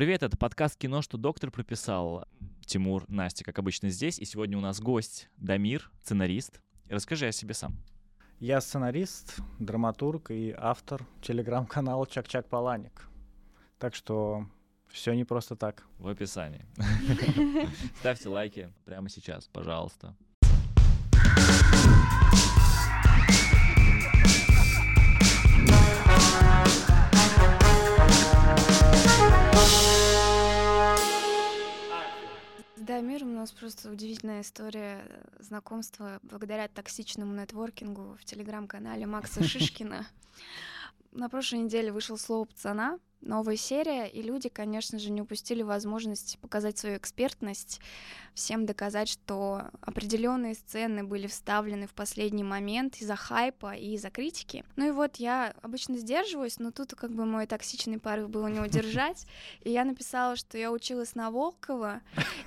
Привет, это подкаст «Кино, что доктор прописал». Тимур, Настя, как обычно, здесь. И сегодня у нас гость Дамир, сценарист. Расскажи о себе сам. Я сценарист, драматург и автор телеграм-канала Чак-Чак Паланик. Так что все не просто так. В описании. Ставьте лайки прямо сейчас, пожалуйста. С Дамиром у нас просто удивительная история э, знакомства благодаря токсичному нетворкингу в телеграм-канале Макса Шишкина. На прошлой неделе вышел слово пацана, новая серия, и люди, конечно же, не упустили возможность показать свою экспертность, всем доказать, что определенные сцены были вставлены в последний момент из-за хайпа и из-за критики. Ну и вот я обычно сдерживаюсь, но тут как бы мой токсичный порыв было не удержать, и я написала, что я училась на Волкова,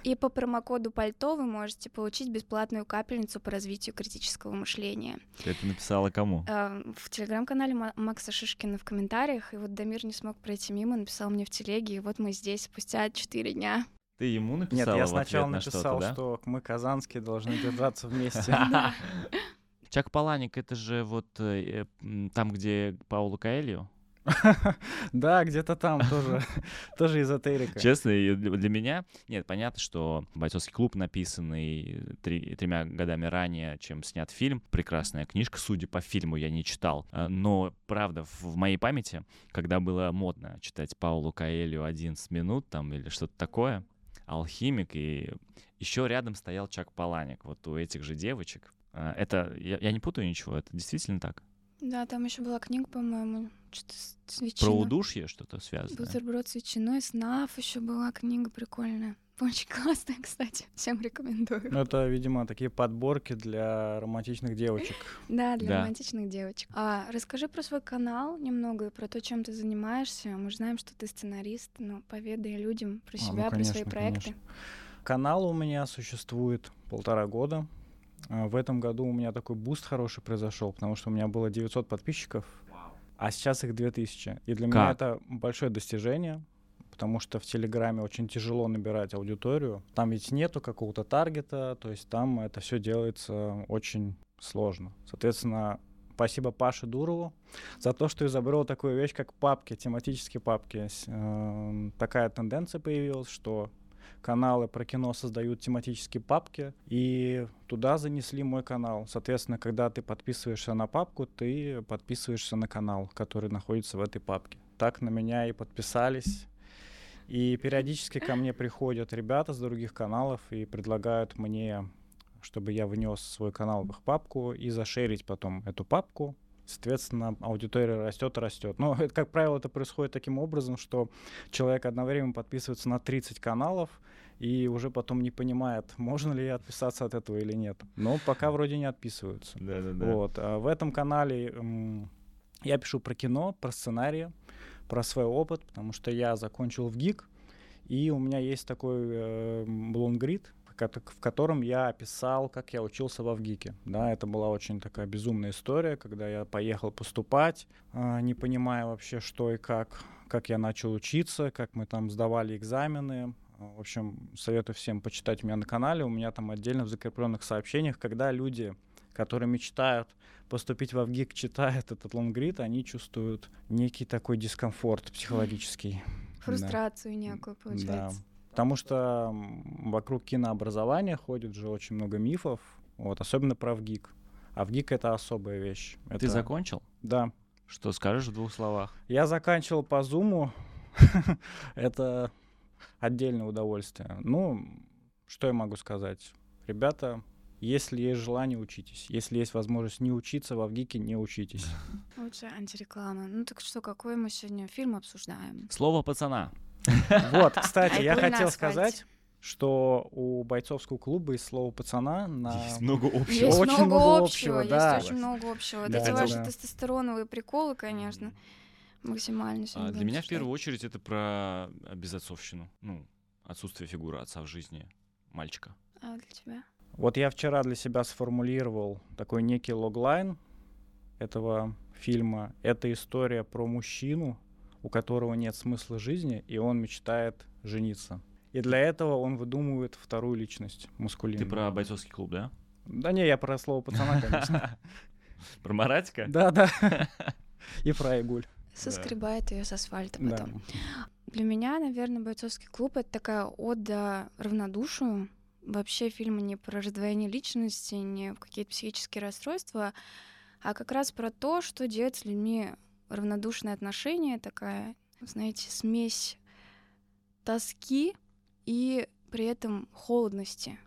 и по промокоду пальто вы можете получить бесплатную капельницу по развитию критического мышления. Ты это написала кому? Э, В телеграм-канале Ма- Макса Шишкина в комментариях, и вот Дамир не смог пройти мимо, написал мне в телеге, и вот мы здесь спустя 4 дня. Ты ему Нет, написала я в ответ сначала на написал, да? что мы казанские должны держаться вместе. Чак Паланик, это же вот э, м, там, где Пауло Каэльо. Да, где-то там тоже, тоже эзотерика. Честно, для меня, нет, понятно, что «Бойцовский клуб», написанный тремя годами ранее, чем снят фильм, прекрасная книжка, судя по фильму, я не читал. А, Но, правда, в моей памяти, когда было модно читать Паулу Каэлью 11 минут там или что-то такое, «Алхимик», и еще рядом стоял Чак Паланик, вот у этих же девочек. А, Это, я, я не путаю ничего, это действительно так. Да, там еще была книга, по-моему, что-то с, с Про ветчиной. удушье что-то связанное. Бутерброд с ветчиной, СНАФ еще была книга прикольная. Очень классная, кстати. Всем рекомендую. Ну, Это, видимо, такие подборки для романтичных девочек. Да, для Да. романтичных девочек. А расскажи про свой канал немного и про то, чем ты занимаешься. Мы же знаем, что ты сценарист, но поведай людям про А, ну, себя, про свои конечно, проекты. конечно. Канал у меня существует полтора года. А, В этом году у меня такой boost хороший произошел, потому что у меня было 900 подписчиков, а сейчас их 2000. И для меня Как? это большое достижение, потому что в Телеграме очень тяжело набирать аудиторию. Там ведь нету какого-то таргета, то есть там это все делается очень сложно. Соответственно, спасибо Паше Дурову за то, что изобрел такую вещь, как папки, тематические папки. Э, Такая тенденция появилась, что каналы про кино создают тематические папки, и туда занесли мой канал. Соответственно, когда ты подписываешься на папку, ты подписываешься на канал, который находится в этой папке. Так на меня и подписались. И периодически ко мне приходят ребята с других каналов и предлагают мне, чтобы я внес свой канал в их папку и зашерить потом эту папку. Соответственно, аудитория растет, растет. Но, это, как правило, это происходит таким образом, что человек одновременно подписывается на 30 каналов и уже потом не понимает, можно ли отписаться от этого или нет. Но пока вроде не отписываются. Да-да-да. Вот. а в этом канале м, я пишу про кино, про сценарии, про свой опыт, потому что я закончил в ГИК, и у меня есть такой э, лонгрид, в кото- в котором я описал, как я учился во ВГИКе. Да, это была очень такая безумная история, когда я поехал поступать, а, не понимая вообще, что и как, как я начал учиться, как мы там сдавали экзамены. В общем, советую всем почитать меня на канале. У меня там отдельно в закрепленных сообщениях, когда люди, которые мечтают поступить во ВГИК, читают этот лонгрид, они чувствуют некий такой дискомфорт психологический. Да. Фрустрацию некую, получается. Да. Потому что вокруг кинообразования ходит же очень много мифов, вот, особенно про ВГИК. А ВГИК — это особая вещь. Ты Это- закончил? Да. Что скажешь в двух словах? Я заканчивал по Зуму. это отдельное удовольствие. Ну, что я могу сказать? Ребята, если есть желание, учитесь. Если есть возможность не учиться, во ВГИКе не учитесь. Лучше антиреклама. Ну так что, какой мы сегодня фильм обсуждаем? Слово пацана. Вот, кстати, я хотел сказать, что у бойцовского клуба есть слово пацана на... Есть много общего. Есть Очень много, много общего, общего, да. есть очень много общего. Вот Да, эти да, ваши да. тестостероновые приколы, конечно, максимально А для меня в первую очередь это про безотцовщину. Ну, отсутствие фигуры отца в жизни мальчика. А для тебя? Вот я вчера для себя сформулировал такой некий логлайн этого фильма. Это история про мужчину, у которого нет смысла жизни, и он мечтает жениться. И для этого он выдумывает вторую личность, маскулинную. Ты про бойцовский клуб, да? Да не, я про слово пацана, конечно. Про Маратика? Да, да. И про Айгуль. Соскребает ее с асфальта потом. Для меня, наверное, бойцовский клуб это такая ода равнодушию. Вообще фильм не про раздвоение личности, не какие-то психические расстройства, а как раз про то, что делать с людьми равнодушное отношение, такая, знаете, смесь тоски и при этом холодности.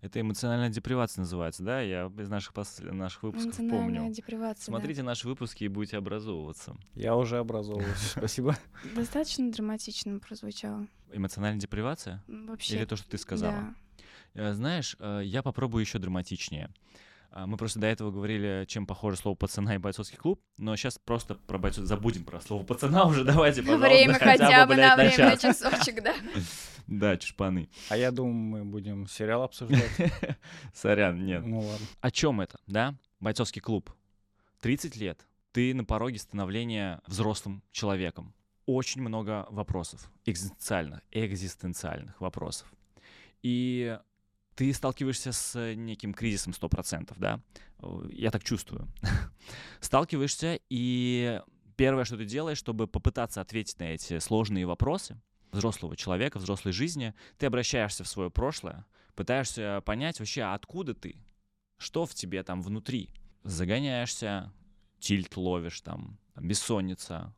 Это эмоциональная депривация называется, да? Я из наших, пос- наших выпусков Эмоциональная помню. депривация. да. Смотрите наши выпуски и будете образовываться. Я уже образовываюсь, спасибо. Достаточно драматично прозвучало. Эмоциональная депривация? Вообще. Или то, что ты сказала? Да. Э, Знаешь, э, я попробую еще драматичнее. А, Мы просто до этого говорили, чем похоже слово пацана и бойцовский клуб, но сейчас просто про бойцов забудем про слово пацана уже. Давайте, пожалуйста, Время хотя бы блядь, на время, на час. часочек, да. Да, чушпаны. А я думаю, мы будем сериал обсуждать. Сорян, нет. Ну ладно. О чем это, да? Бойцовский клуб. 30 лет. Ты на пороге становления взрослым человеком. Очень много вопросов. Экзистенциальных, экзистенциальных вопросов. И ты сталкиваешься с неким кризисом 100%, да? Э, Я так чувствую. Сталкиваешься, и первое, что ты делаешь, чтобы попытаться ответить на эти сложные вопросы взрослого человека, взрослой жизни, ты обращаешься в свое прошлое, пытаешься понять вообще, откуда ты, что в тебе там внутри. Загоняешься, тильт ловишь там, бессонница.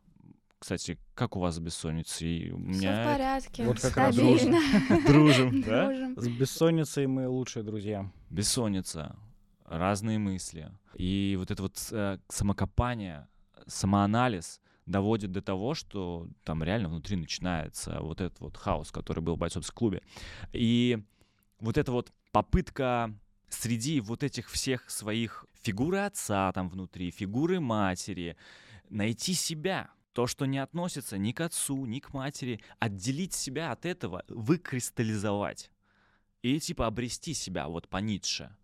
Кстати, как у вас с бессонницей? У Все в меня порядке. Вот как раз стабильно. дружим, да? Дружим. С бессонницей мы лучшие друзья. бессонница, разные мысли. И вот это вот э, самокопание, самоанализ доводит до того, что там реально внутри начинается вот этот вот хаос, который был в бойцовском клубе. И вот эта вот попытка среди вот этих всех своих фигуры отца там внутри, фигуры матери, найти себя, то, что не относится ни к отцу, ни к матери, отделить себя от этого, выкристаллизовать. И типа обрести себя, вот по Ницше.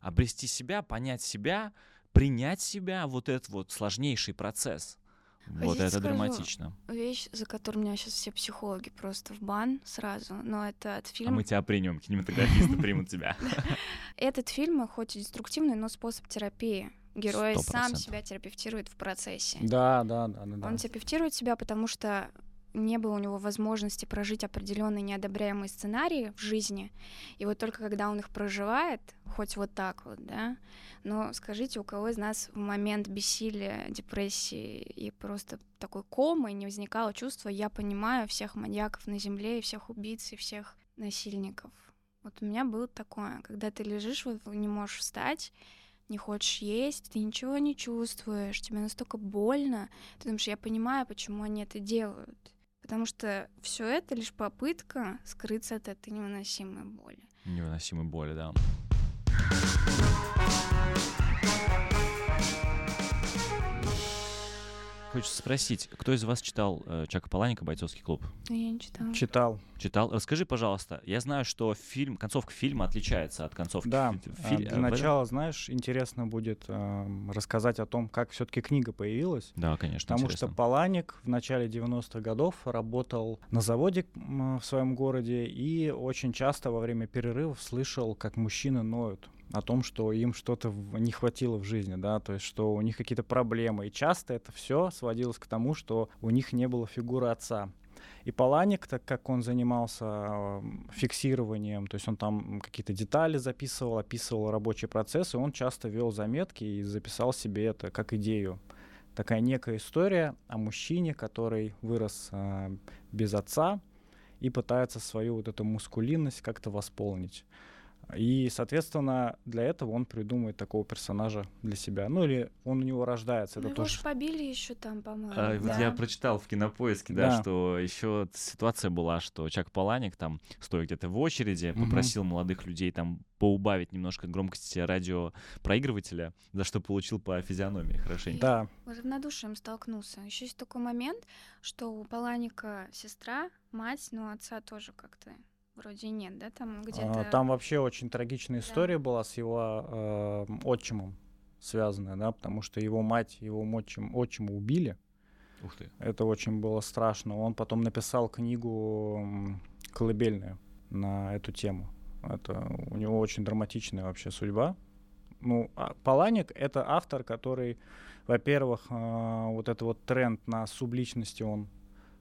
Обрести себя, понять себя, принять себя, вот этот вот сложнейший процесс. Вот Хотите, это скажу? драматично. Вещь, за которую меня сейчас все психологи просто в бан сразу, но это от А фильма. мы тебя примем, кинематографисты примут тебя. Этот фильм, хоть и деструктивный, но способ терапии. Герой Сто сам процентов. себя терапевтирует в процессе. Да, да, да, да. да. Он терапевтирует себя, потому что не было у него возможности прожить определенные неодобряемые сценарии в жизни. И вот только когда он их проживает, хоть вот так вот, да, но скажите, у кого из нас в момент бессилия, депрессии и просто такой комы не возникало чувство «я понимаю всех маньяков на земле, и всех убийц, и всех насильников». Вот у меня было такое, когда ты лежишь, вот не можешь встать, не хочешь есть, ты ничего не чувствуешь, тебе настолько больно, ты думаешь, я понимаю, почему они это делают. Потому что все это лишь попытка скрыться от этой невыносимой боли. Невыносимой боли, да. Хочется спросить, кто из вас читал э, Чака Паланика «Бойцовский клуб»? Я не читала. Читал. Читал? Расскажи, пожалуйста. Я знаю, что фильм, концовка фильма отличается от концовки Да, фи- фи- для э, этом- начала, знаешь, интересно будет эм, рассказать о том, как все-таки книга появилась. Да, конечно, Потому интересно. что Паланик в начале 90-х годов работал на заводе в своем городе и очень часто во время перерывов слышал, как мужчины ноют о том, что им что-то не хватило в жизни, да, то есть что у них какие-то проблемы. И часто это все сводилось к тому, что у них не было фигуры отца. И Паланик, так как он занимался фиксированием, то есть он там какие-то детали записывал, описывал рабочий процесс, и он часто вел заметки и записал себе это как идею такая некая история о мужчине, который вырос а, без отца и пытается свою вот эту мускулинность как-то восполнить. И, соответственно, для этого он придумывает такого персонажа для себя. Ну или он у него рождается. Ну, Это его тоже ж побили еще там, по-моему. А, вот да. я прочитал в кинопоиске, да, Да. что еще ситуация была, что Чак Паланик там, стоя где-то в очереди, попросил молодых людей там поубавить немножко громкости радиопроигрывателя, за что получил по физиономии хорошенько. Да, равнодушием столкнулся. Еще есть такой момент, что у Паланика сестра, мать, но отца тоже как-то вроде нет, да, там где-то... а, там вообще очень трагичная история была с его э, отчимом связанная, да, потому что его мать, его отчим, отчима убили. Ух ты. Это очень было страшно. Он потом написал книгу колыбельную на эту тему. Это у него очень драматичная вообще судьба. Ну, а Паланик — это автор, который, во-первых, э, вот этот вот тренд на субличности он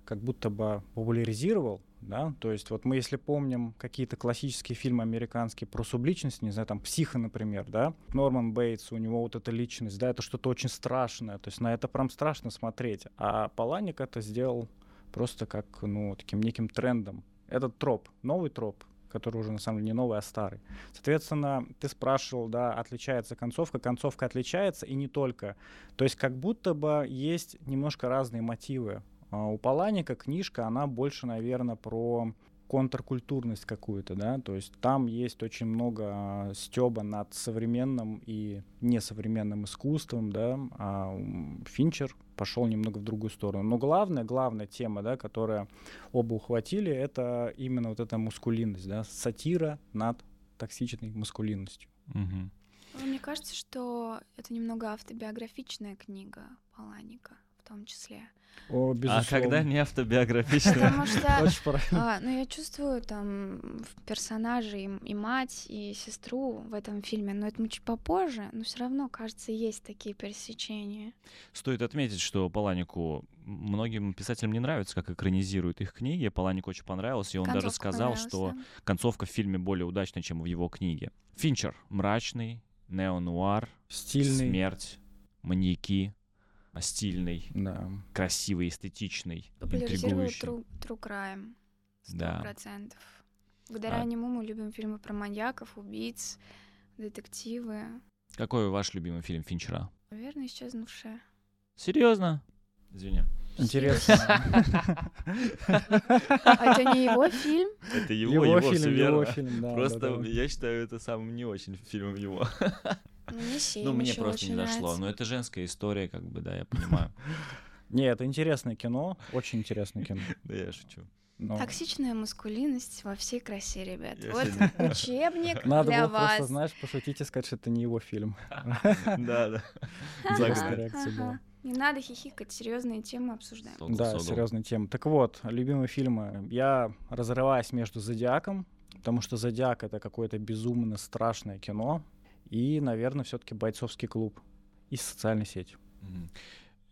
как будто бы популяризировал, да, то есть вот мы, если помним какие-то классические фильмы американские про субличность, не знаю, там «Психа», например, да, Норман Бейтс, у него вот эта личность, да, это что-то очень страшное, то есть на это прям страшно смотреть, а Паланик это сделал просто как, ну, таким неким трендом. Этот троп, новый троп, который уже на самом деле не новый, а старый. Соответственно, ты спрашивал, да, отличается концовка, концовка отличается и не только. То есть как будто бы есть немножко разные мотивы у Паланика книжка, она больше, наверное, про контркультурность какую-то, да, то есть там есть очень много а, стеба над современным и несовременным искусством, да, а Финчер пошел немного в другую сторону. Но главная, главная тема, да, которая оба ухватили, это именно вот эта мускулинность, да, сатира над токсичной маскулинностью. Угу. Мне кажется, что это немного автобиографичная книга Паланика том числе. О, а когда не автобиографичная? Потому что, а, ну, я чувствую там персонажей и, и мать, и сестру в этом фильме, но это чуть попозже, но все равно, кажется, есть такие пересечения. Стоит отметить, что Паланику многим писателям не нравится, как экранизируют их книги. Паланику очень понравилось, и он Концовка даже сказал, что да. концовка в фильме более удачная, чем в его книге. Финчер мрачный, неонуар, стильный, смерть, маньяки, стильный, да. красивый, эстетичный, интригующий. true, true crime. Сто Да. процентов. Благодаря А- нему мы любим фильмы про маньяков, убийц, детективы. Какой ваш любимый фильм Финчера? Наверное, исчезнувшая. Серьезно? Извини. Интересно. А это не его фильм? Это Его фильм, его фильм, да. Просто да, да. я считаю это самым не очень фильмом его. Ну, мне Ну, просто не нравится. Но это женская история, как бы, да, я понимаю. Не, это интересное кино, очень интересное кино. Да я шучу. Но Токсичная маскулинность во всей красе, ребят. Я вот сегодня- учебник Надо для было просто, вас. знаешь, пошутить и сказать, что это не его фильм. Да, да. Реакция была. Не надо хихикать, серьезные темы обсуждаем. Да, согл. серьезная тема. Так вот, любимые фильмы. Я разрываюсь между Зодиаком, потому что Зодиак это какое-то безумно страшное кино. И, наверное, все-таки бойцовский клуб и социальная сеть.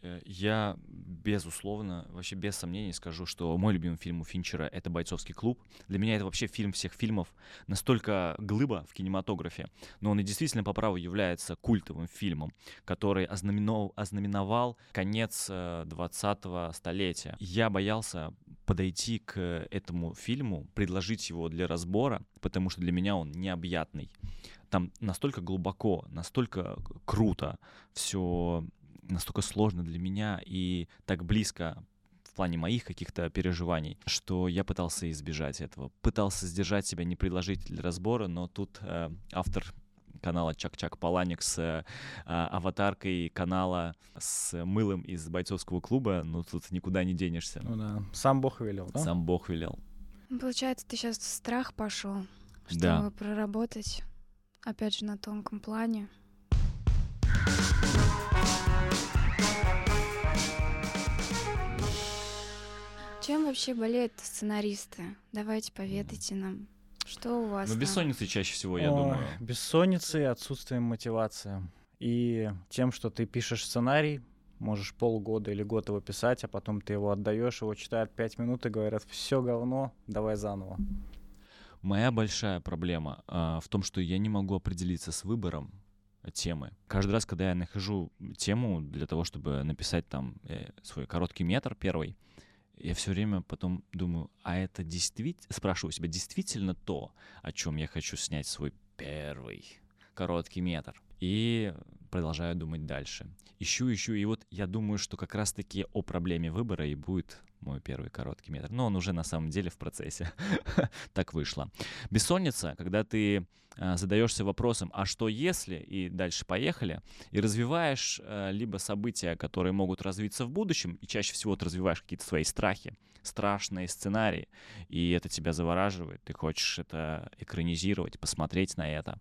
Э, Я, безусловно, вообще без сомнений скажу, что мой любимый фильм у Финчера — это «Бойцовский клуб». Для меня это вообще фильм всех фильмов, настолько глыба в кинематографе, но он и действительно по праву является культовым фильмом, который ознаменов- ознаменовал конец э, 20-го столетия. Я боялся подойти к этому фильму, предложить его для разбора, потому что для меня он необъятный. Там настолько глубоко, настолько круто все настолько сложно для меня и так близко в плане моих каких-то переживаний, что я пытался избежать этого. Пытался сдержать себя, не предложить для разбора, но тут э, автор канала Чак-Чак Паланик с э, аватаркой канала с мылом из бойцовского клуба, ну тут никуда не денешься. Ну да. Сам Бог велел, да? Сам Бог велел. Получается, ты сейчас в страх пошел, чтобы Да. проработать, опять же, на тонком плане. Чем вообще болеют сценаристы? Давайте поведайте нам, что у вас Ну, бессонницы чаще всего, я Ой, думаю. Бессонница и отсутствием мотивации. И тем, что ты пишешь сценарий, можешь полгода или год его писать, а потом ты его отдаешь, его читают пять минут и говорят, все говно, давай заново. Моя большая проблема а, в том, что я не могу определиться с выбором темы. Каждый раз, когда я нахожу тему для того, чтобы написать там э, свой короткий метр первый, я все время потом думаю, а это действительно, спрашиваю себя, действительно то, о чем я хочу снять свой первый короткий метр. И продолжаю думать дальше. Ищу, ищу, и вот я думаю, что как раз-таки о проблеме выбора и будет мой первый короткий метр. Но он уже на самом деле в процессе. так вышло. Бессонница, когда ты а, задаешься вопросом, а что если, и дальше поехали, и развиваешь а, либо события, которые могут развиться в будущем, и чаще всего ты развиваешь какие-то свои страхи, страшные сценарии, и это тебя завораживает, ты хочешь это экранизировать, посмотреть на это,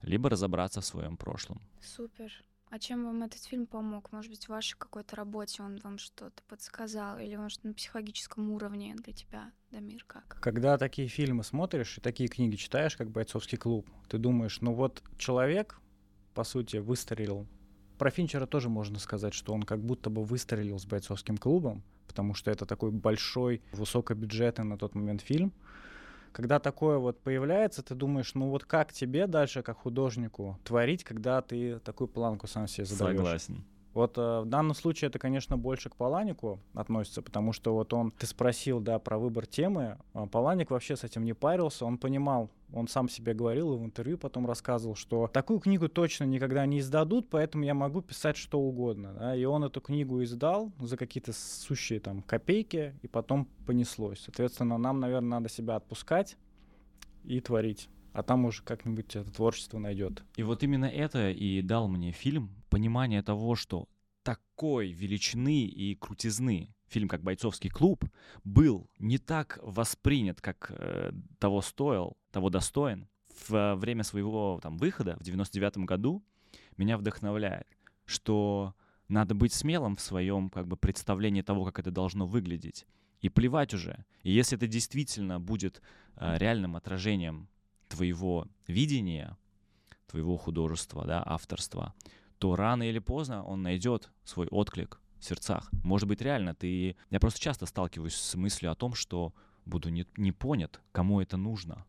либо разобраться в своем прошлом. Супер. А чем вам этот фильм помог? Может быть, в вашей какой-то работе он вам что-то подсказал? Или, может, на психологическом уровне для тебя, Дамир, как? Когда такие фильмы смотришь и такие книги читаешь, как «Бойцовский клуб», ты думаешь, ну вот человек, по сути, выстрелил. Про Финчера тоже можно сказать, что он как будто бы выстрелил с «Бойцовским клубом», потому что это такой большой, высокобюджетный на тот момент фильм — когда такое вот появляется, ты думаешь, ну вот как тебе дальше, как художнику, творить, когда ты такую планку сам себе задаешь? Согласен. Вот э, в данном случае это, конечно, больше к Паланику относится, потому что вот он, ты спросил, да, про выбор темы, а Паланик вообще с этим не парился, он понимал, он сам себе говорил и в интервью потом рассказывал, что такую книгу точно никогда не издадут, поэтому я могу писать что угодно, да, и он эту книгу издал за какие-то сущие там копейки, и потом понеслось. Соответственно, нам, наверное, надо себя отпускать и творить а там уже как-нибудь это творчество найдет. И вот именно это и дал мне фильм, понимание того, что такой величины и крутизны фильм как «Бойцовский клуб» был не так воспринят, как э, того стоил, того достоин. В время своего там, выхода в 99 году меня вдохновляет, что надо быть смелым в своем как бы, представлении того, как это должно выглядеть. И плевать уже. И если это действительно будет э, реальным отражением твоего видения, твоего художества, да, авторства, то рано или поздно он найдет свой отклик в сердцах. Может быть, реально ты... Я просто часто сталкиваюсь с мыслью о том, что буду не, не понят, кому это нужно.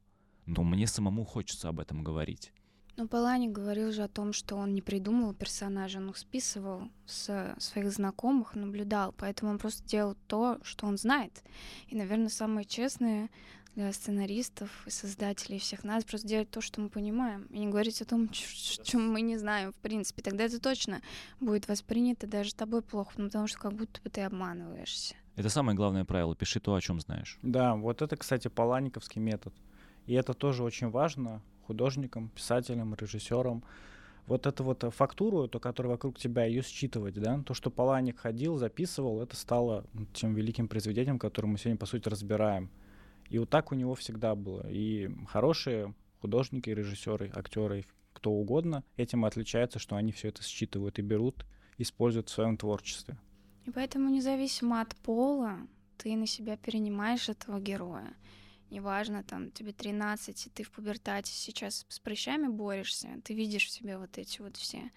Но мне самому хочется об этом говорить. Ну, Палани говорил же о том, что он не придумывал персонажа, он их списывал с своих знакомых, наблюдал, поэтому он просто делал то, что он знает. И, наверное, самое честное для сценаристов и создателей всех нас просто делать то, что мы понимаем, и не говорить о том, чем мы не знаем, в принципе. Тогда это точно будет воспринято даже тобой плохо, ну, потому что как будто бы ты обманываешься. Это самое главное правило. Пиши то, о чем знаешь. Да, вот это, кстати, паланиковский метод. И это тоже очень важно художникам, писателям, режиссерам. Вот эту вот фактуру, то, которая вокруг тебя, ее считывать, да, то, что Паланик ходил, записывал, это стало тем великим произведением, которое мы сегодня, по сути, разбираем. И вот так у него всегда было. И хорошие художники, режиссеры, актеры, кто угодно, этим отличаются, что они все это считывают и берут, используют в своем творчестве. И поэтому независимо от пола, ты на себя перенимаешь этого героя. Неважно, там, тебе 13, и ты в пубертате сейчас с прыщами борешься, ты видишь в себе вот эти вот все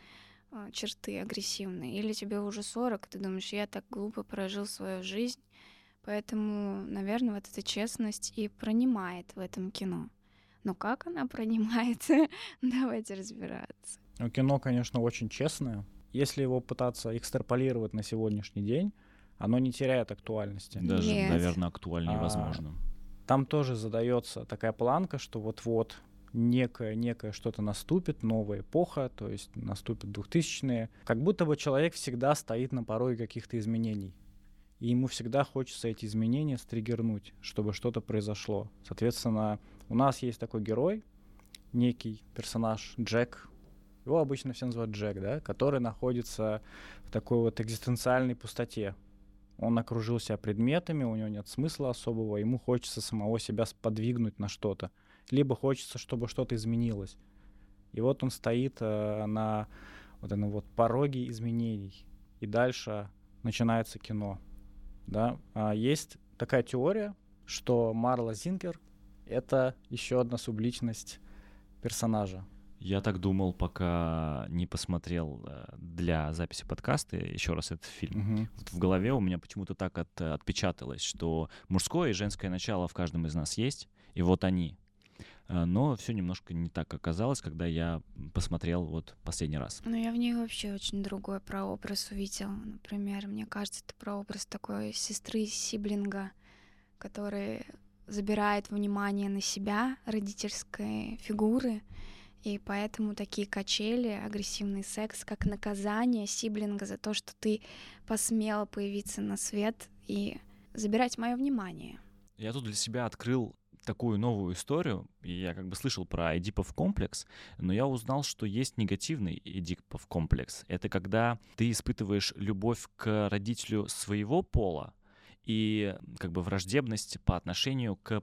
э, черты агрессивные. Или тебе уже 40, ты думаешь, я так глупо прожил свою жизнь, Поэтому, наверное, вот эта честность и пронимает в этом кино. Но как она пронимается, давайте разбираться. Ну, кино, конечно, очень честное. Если его пытаться экстраполировать на сегодняшний день, оно не теряет актуальности. Даже, Нет. наверное, актуальнее а, невозможно. Там тоже задается такая планка, что вот-вот некое, некое что-то наступит, новая эпоха, то есть наступит 2000-е. Как будто бы человек всегда стоит на пороге каких-то изменений и ему всегда хочется эти изменения стригернуть, чтобы что-то произошло. Соответственно, у нас есть такой герой, некий персонаж Джек, его обычно все называют Джек, да, который находится в такой вот экзистенциальной пустоте. Он окружил себя предметами, у него нет смысла особого, ему хочется самого себя сподвигнуть на что-то, либо хочется, чтобы что-то изменилось. И вот он стоит э, на вот этом вот пороге изменений, и дальше начинается кино да, а есть такая теория, что Марла Зингер — это еще одна субличность персонажа. Я так думал, пока не посмотрел э, для записи подкаста еще раз этот фильм. Угу. Вот в голове у меня почему-то так от, отпечаталось, что мужское и женское начало в каждом из нас есть, и вот они, но все немножко не так оказалось, когда я посмотрел вот последний раз. Ну, я в ней вообще очень другой прообраз увидел. Например, мне кажется, это прообраз такой сестры сиблинга, который забирает внимание на себя родительской фигуры, и поэтому такие качели, агрессивный секс, как наказание сиблинга за то, что ты посмела появиться на свет и забирать мое внимание. Я тут для себя открыл такую новую историю, я как бы слышал про Эдипов комплекс, но я узнал, что есть негативный Эдипов комплекс. Это когда ты испытываешь любовь к родителю своего пола и как бы враждебность по отношению к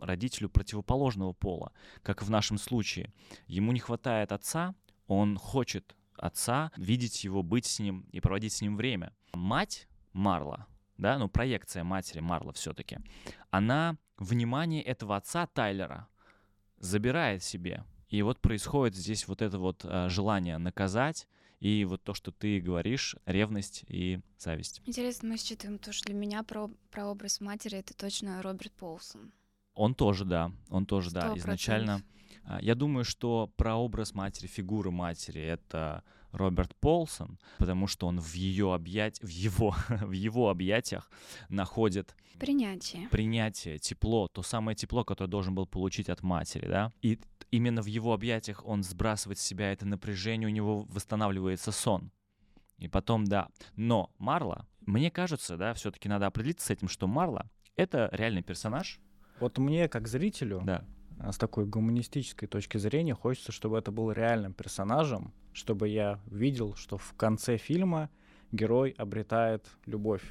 родителю противоположного пола, как в нашем случае. Ему не хватает отца, он хочет отца, видеть его, быть с ним и проводить с ним время. Мать Марла, да, ну проекция матери Марла все-таки, она внимание этого отца Тайлера забирает себе. И вот происходит здесь вот это вот а, желание наказать, и вот то, что ты говоришь, ревность и зависть. Интересно, мы считаем то, что для меня про, про образ матери это точно Роберт Полсон. Он тоже, да, он тоже, 100%. да, изначально. А, я думаю, что про образ матери, фигуру матери это Роберт Полсон, потому что он в ее объять, в его, в его объятиях находит принятие, принятие, тепло, то самое тепло, которое должен был получить от матери, да. И именно в его объятиях он сбрасывает с себя это напряжение, у него восстанавливается сон. И потом, да. Но Марла, мне кажется, да, все-таки надо определиться с этим, что Марла это реальный персонаж. Вот мне, как зрителю, да. А, с такой гуманистической точки зрения, хочется, чтобы это был реальным персонажем, чтобы я видел, что в конце фильма герой обретает любовь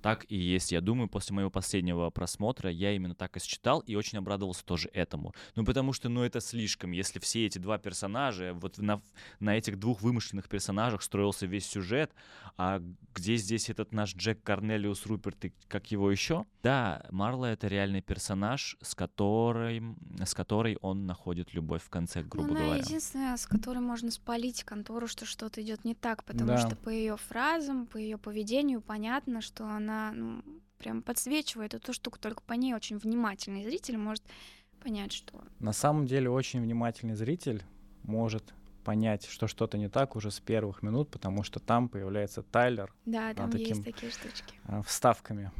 так и есть. Я думаю, после моего последнего просмотра я именно так и считал и очень обрадовался тоже этому. Ну, потому что, ну, это слишком. Если все эти два персонажа, вот на, на этих двух вымышленных персонажах строился весь сюжет, а где здесь этот наш Джек Корнелиус Руперт и как его еще? Да, Марла — это реальный персонаж, с которой, с которой он находит любовь в конце, грубо ну, она говоря. единственная, с которой можно спалить контору, что что-то идет не так, потому да. что по ее фразам, по ее поведению понятно, что она она ну, прям подсвечивает эту штуку, только по ней очень внимательный зритель может понять, что... На самом деле очень внимательный зритель может понять, что что-то не так уже с первых минут, потому что там появляется Тайлер. Да, там таким, есть такие штучки. А, вставками.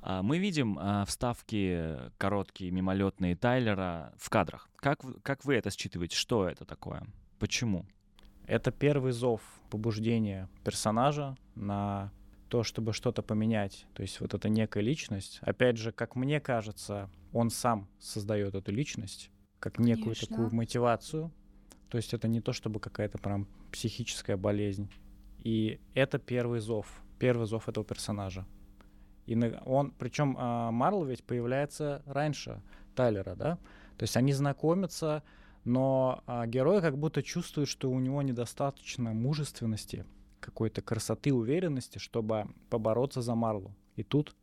А, мы видим а, вставки короткие, мимолетные Тайлера в кадрах. Как, как вы это считываете? Что это такое? Почему? Это первый зов побуждения персонажа на то, чтобы что-то поменять. То есть вот эта некая личность. Опять же, как мне кажется, он сам создает эту личность, как некую Конечно. такую мотивацию. То есть это не то, чтобы какая-то прям психическая болезнь. И это первый зов, первый зов этого персонажа. И он, причем а, Марл ведь появляется раньше Тайлера, да? То есть они знакомятся, но а, герой как будто чувствует, что у него недостаточно мужественности, какой-то красоты, уверенности, чтобы побороться за Марлу. И тут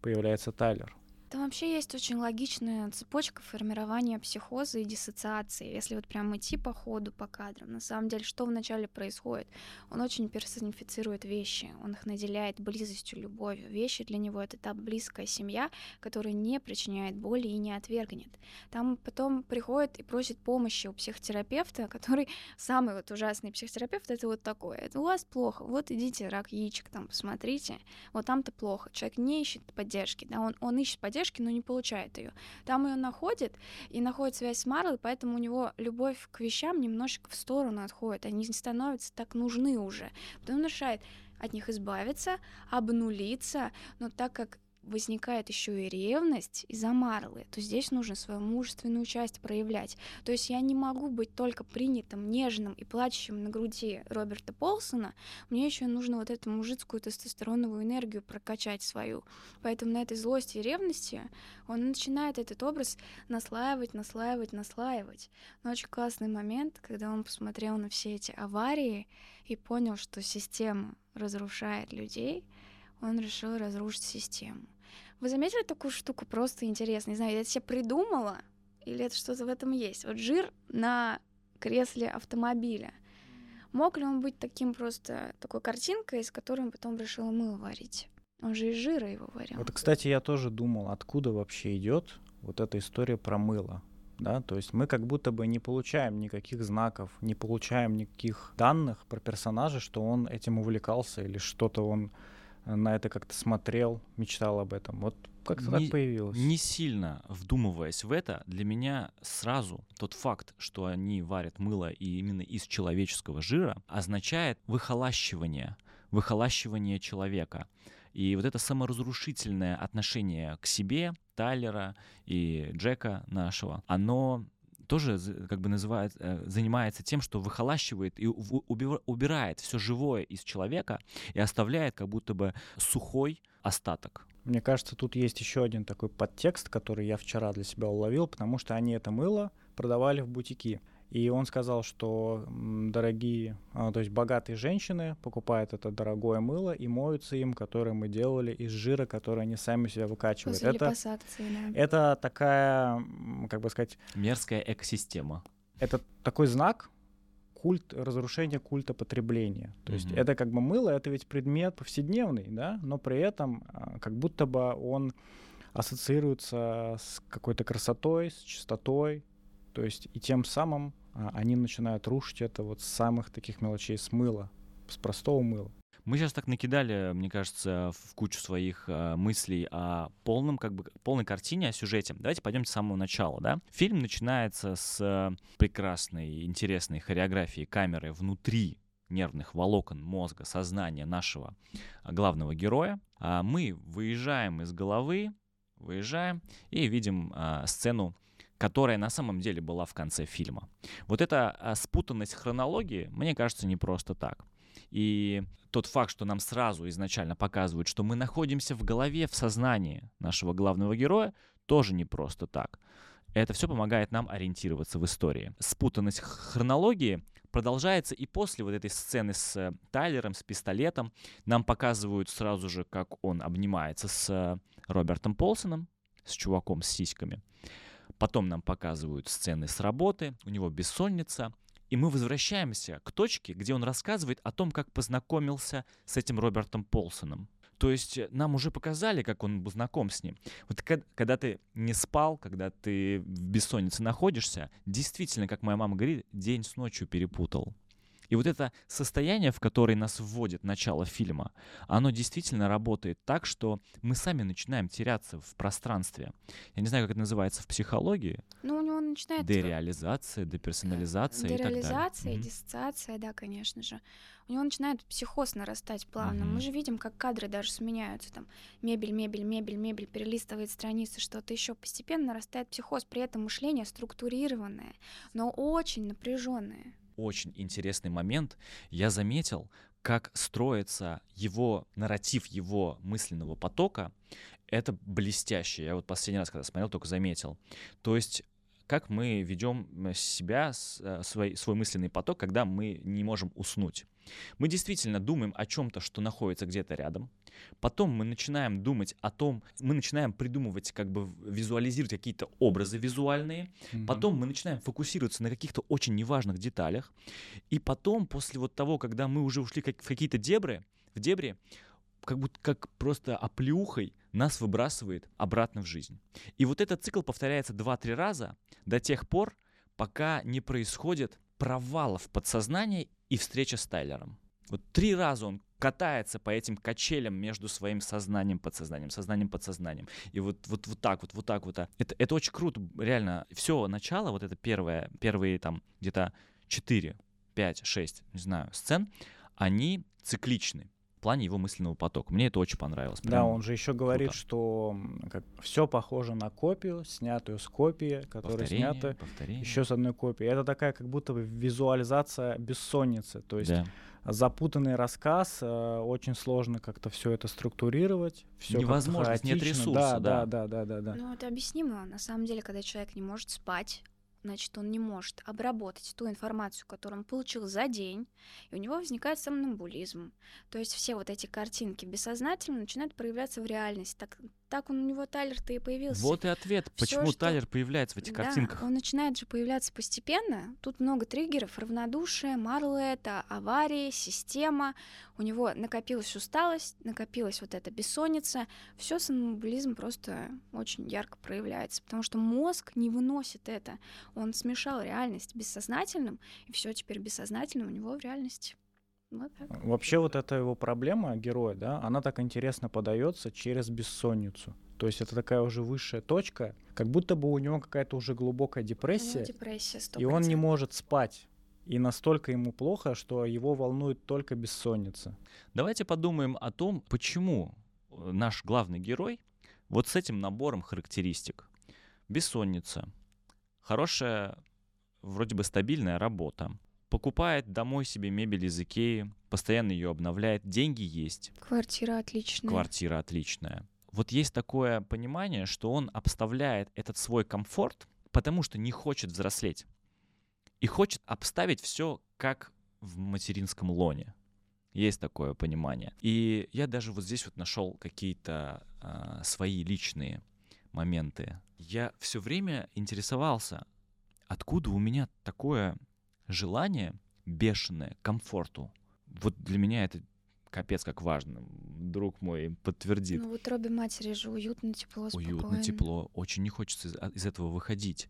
появляется Тайлер. Там вообще есть очень логичная цепочка формирования психоза и диссоциации, если вот прям идти по ходу, по кадрам. На самом деле, что вначале происходит? Он очень персонифицирует вещи, он их наделяет близостью, любовью. Вещи для него — это та близкая семья, которая не причиняет боли и не отвергнет. Там потом приходит и просит помощи у психотерапевта, который самый вот ужасный психотерапевт — это вот такой. Это у вас плохо, вот идите рак яичек там посмотрите, вот там-то плохо. Человек не ищет поддержки, да, он, он ищет поддержки, поддержки, но не получает ее. Там ее находит и находит связь с Марлой, поэтому у него любовь к вещам немножечко в сторону отходит. Они не становятся так нужны уже. Потом он решает от них избавиться, обнулиться, но так как возникает еще и ревность из-за Марлы, то здесь нужно свою мужественную часть проявлять. То есть я не могу быть только принятым, нежным и плачущим на груди Роберта Полсона, мне еще нужно вот эту мужицкую тестостероновую энергию прокачать свою. Поэтому на этой злости и ревности он начинает этот образ наслаивать, наслаивать, наслаивать. Но очень классный момент, когда он посмотрел на все эти аварии и понял, что система разрушает людей — он решил разрушить систему. Вы заметили такую штуку? Просто интересно. Не знаю, я это себе придумала, или это что-то в этом есть. Вот жир на кресле автомобиля. Мог ли он быть таким просто такой картинкой, из которой он потом решил мыло варить? Он же из жира его варил. Вот, кстати, я тоже думал, откуда вообще идет вот эта история про мыло. Да, то есть мы как будто бы не получаем никаких знаков, не получаем никаких данных про персонажа, что он этим увлекался или что-то он на это как-то смотрел, мечтал об этом. Вот как-то так появилось. Не сильно вдумываясь в это, для меня сразу тот факт, что они варят мыло и именно из человеческого жира, означает выхолащивание, выхолащивание человека. И вот это саморазрушительное отношение к себе Тайлера и Джека нашего, оно тоже как бы называет, э, занимается тем, что выхолащивает и убирает все живое из человека и оставляет как будто бы сухой остаток. Мне кажется, тут есть еще один такой подтекст, который я вчера для себя уловил, потому что они это мыло продавали в бутики. И он сказал, что дорогие, а, то есть богатые женщины покупают это дорогое мыло и моются им, которое мы делали из жира, который они сами себя выкачивают. После это, да. это такая, как бы сказать... Мерзкая экосистема. Это такой знак, культ разрушения культа потребления. То mm-hmm. есть это как бы мыло, это ведь предмет повседневный, да, но при этом а, как будто бы он ассоциируется с какой-то красотой, с чистотой, то есть и тем самым они начинают рушить это вот с самых таких мелочей, с мыла, с простого мыла. Мы сейчас так накидали, мне кажется, в кучу своих э, мыслей о полном, как бы, полной картине, о сюжете. Давайте пойдем с самого начала, да? Фильм начинается с прекрасной, интересной хореографии камеры внутри нервных волокон мозга, сознания нашего главного героя. А мы выезжаем из головы, выезжаем и видим а, сцену которая на самом деле была в конце фильма. Вот эта а, спутанность хронологии, мне кажется, не просто так. И тот факт, что нам сразу изначально показывают, что мы находимся в голове, в сознании нашего главного героя, тоже не просто так. Это все помогает нам ориентироваться в истории. Спутанность хронологии продолжается и после вот этой сцены с э, Тайлером, с пистолетом. Нам показывают сразу же, как он обнимается с э, Робертом Полсоном, с чуваком с сиськами. Потом нам показывают сцены с работы, у него бессонница, и мы возвращаемся к точке, где он рассказывает о том, как познакомился с этим Робертом Полсоном. То есть э, нам уже показали, как он был знаком с ним. Вот когда ты не спал, когда ты в бессоннице находишься, действительно, как моя мама говорит, день с ночью перепутал. И вот это состояние, в которое нас вводит начало фильма, оно действительно работает так, что мы сами начинаем теряться в пространстве. Я не знаю, как это называется в психологии. Ну, у него начинает... Дереализация, деперсонализация и так далее. Дереализация, диссоциация, да, конечно же. У него начинает психоз нарастать плавно. Mm-hmm. Мы же видим, как кадры даже сменяются. Там мебель, мебель, мебель, мебель, перелистывает страницы, что-то еще. Постепенно нарастает психоз. При этом мышление структурированное, но очень напряженное очень интересный момент. Я заметил, как строится его нарратив его мысленного потока. Это блестяще. Я вот последний раз, когда смотрел, только заметил. То есть как мы ведем себя, э, свой, свой мысленный поток, когда мы не можем уснуть. Мы действительно думаем о чем-то, что находится где-то рядом. Потом мы начинаем думать о том, мы начинаем придумывать, как бы визуализировать какие-то образы визуальные. Mm-hmm. Потом мы начинаем фокусироваться на каких-то очень неважных деталях. И потом, после вот того, когда мы уже ушли в какие-то дебри, в дебри, как будто как просто оплеухой нас выбрасывает обратно в жизнь. И вот этот цикл повторяется 2-3 раза до тех пор, пока не происходит провала в подсознании и встреча с Тайлером. Вот три раза он катается по этим качелям между своим сознанием, подсознанием, сознанием, подсознанием. И вот, вот, вот так вот, вот так вот. Это, это очень круто, реально. Все начало, вот это первое, первые там где-то 4, 5, 6, не знаю, сцен, они цикличны в плане его мысленного потока. Мне это очень понравилось. Прям да, он же еще говорит, круто. что как, все похоже на копию, снятую с копии, которая снята еще с одной копии. Это такая как будто бы визуализация бессонницы. То есть да. запутанный рассказ, э, очень сложно как-то все это структурировать. Все Невозможно, нет ресурса. Да, да, да, да, да, да. Ну, это объяснимо. На самом деле, когда человек не может спать, значит, он не может обработать ту информацию, которую он получил за день, и у него возникает сомнамбулизм. То есть все вот эти картинки бессознательно начинают проявляться в реальности. Так, так он у него Тайлер-то и появился. Вот и ответ, Всё, почему что... Тайлер появляется в этих да, картинках. он начинает же появляться постепенно. Тут много триггеров, равнодушие, Марлета, аварии, система. У него накопилась усталость, накопилась вот эта бессонница. Все сомнамбулизм просто очень ярко проявляется, потому что мозг не выносит это. Он смешал реальность бессознательным, и все теперь бессознательно у него в реальности. Вот так. Вообще вот эта его проблема героя, да, она так интересно подается через бессонницу. То есть это такая уже высшая точка, как будто бы у него какая-то уже глубокая депрессия, депрессия 100%. и он не может спать. И настолько ему плохо, что его волнует только бессонница. Давайте подумаем о том, почему э, наш главный герой вот с этим набором характеристик. Бессонница, хорошая, вроде бы стабильная работа, покупает домой себе мебель из Икеи, постоянно ее обновляет, деньги есть. Квартира отличная. Квартира отличная. Вот есть такое понимание, что он обставляет этот свой комфорт, потому что не хочет взрослеть. и хочет обставить все как в материнском лоне. Есть такое понимание. И я даже вот здесь вот нашел какие-то э, свои личные моменты. Я все время интересовался, откуда у меня такое желание бешеное комфорту. Вот для меня это капец как важно. Друг мой подтвердит. Ну, в утробе матери же уютно, тепло, спокойно. Уютно, тепло. Очень не хочется из, из этого выходить.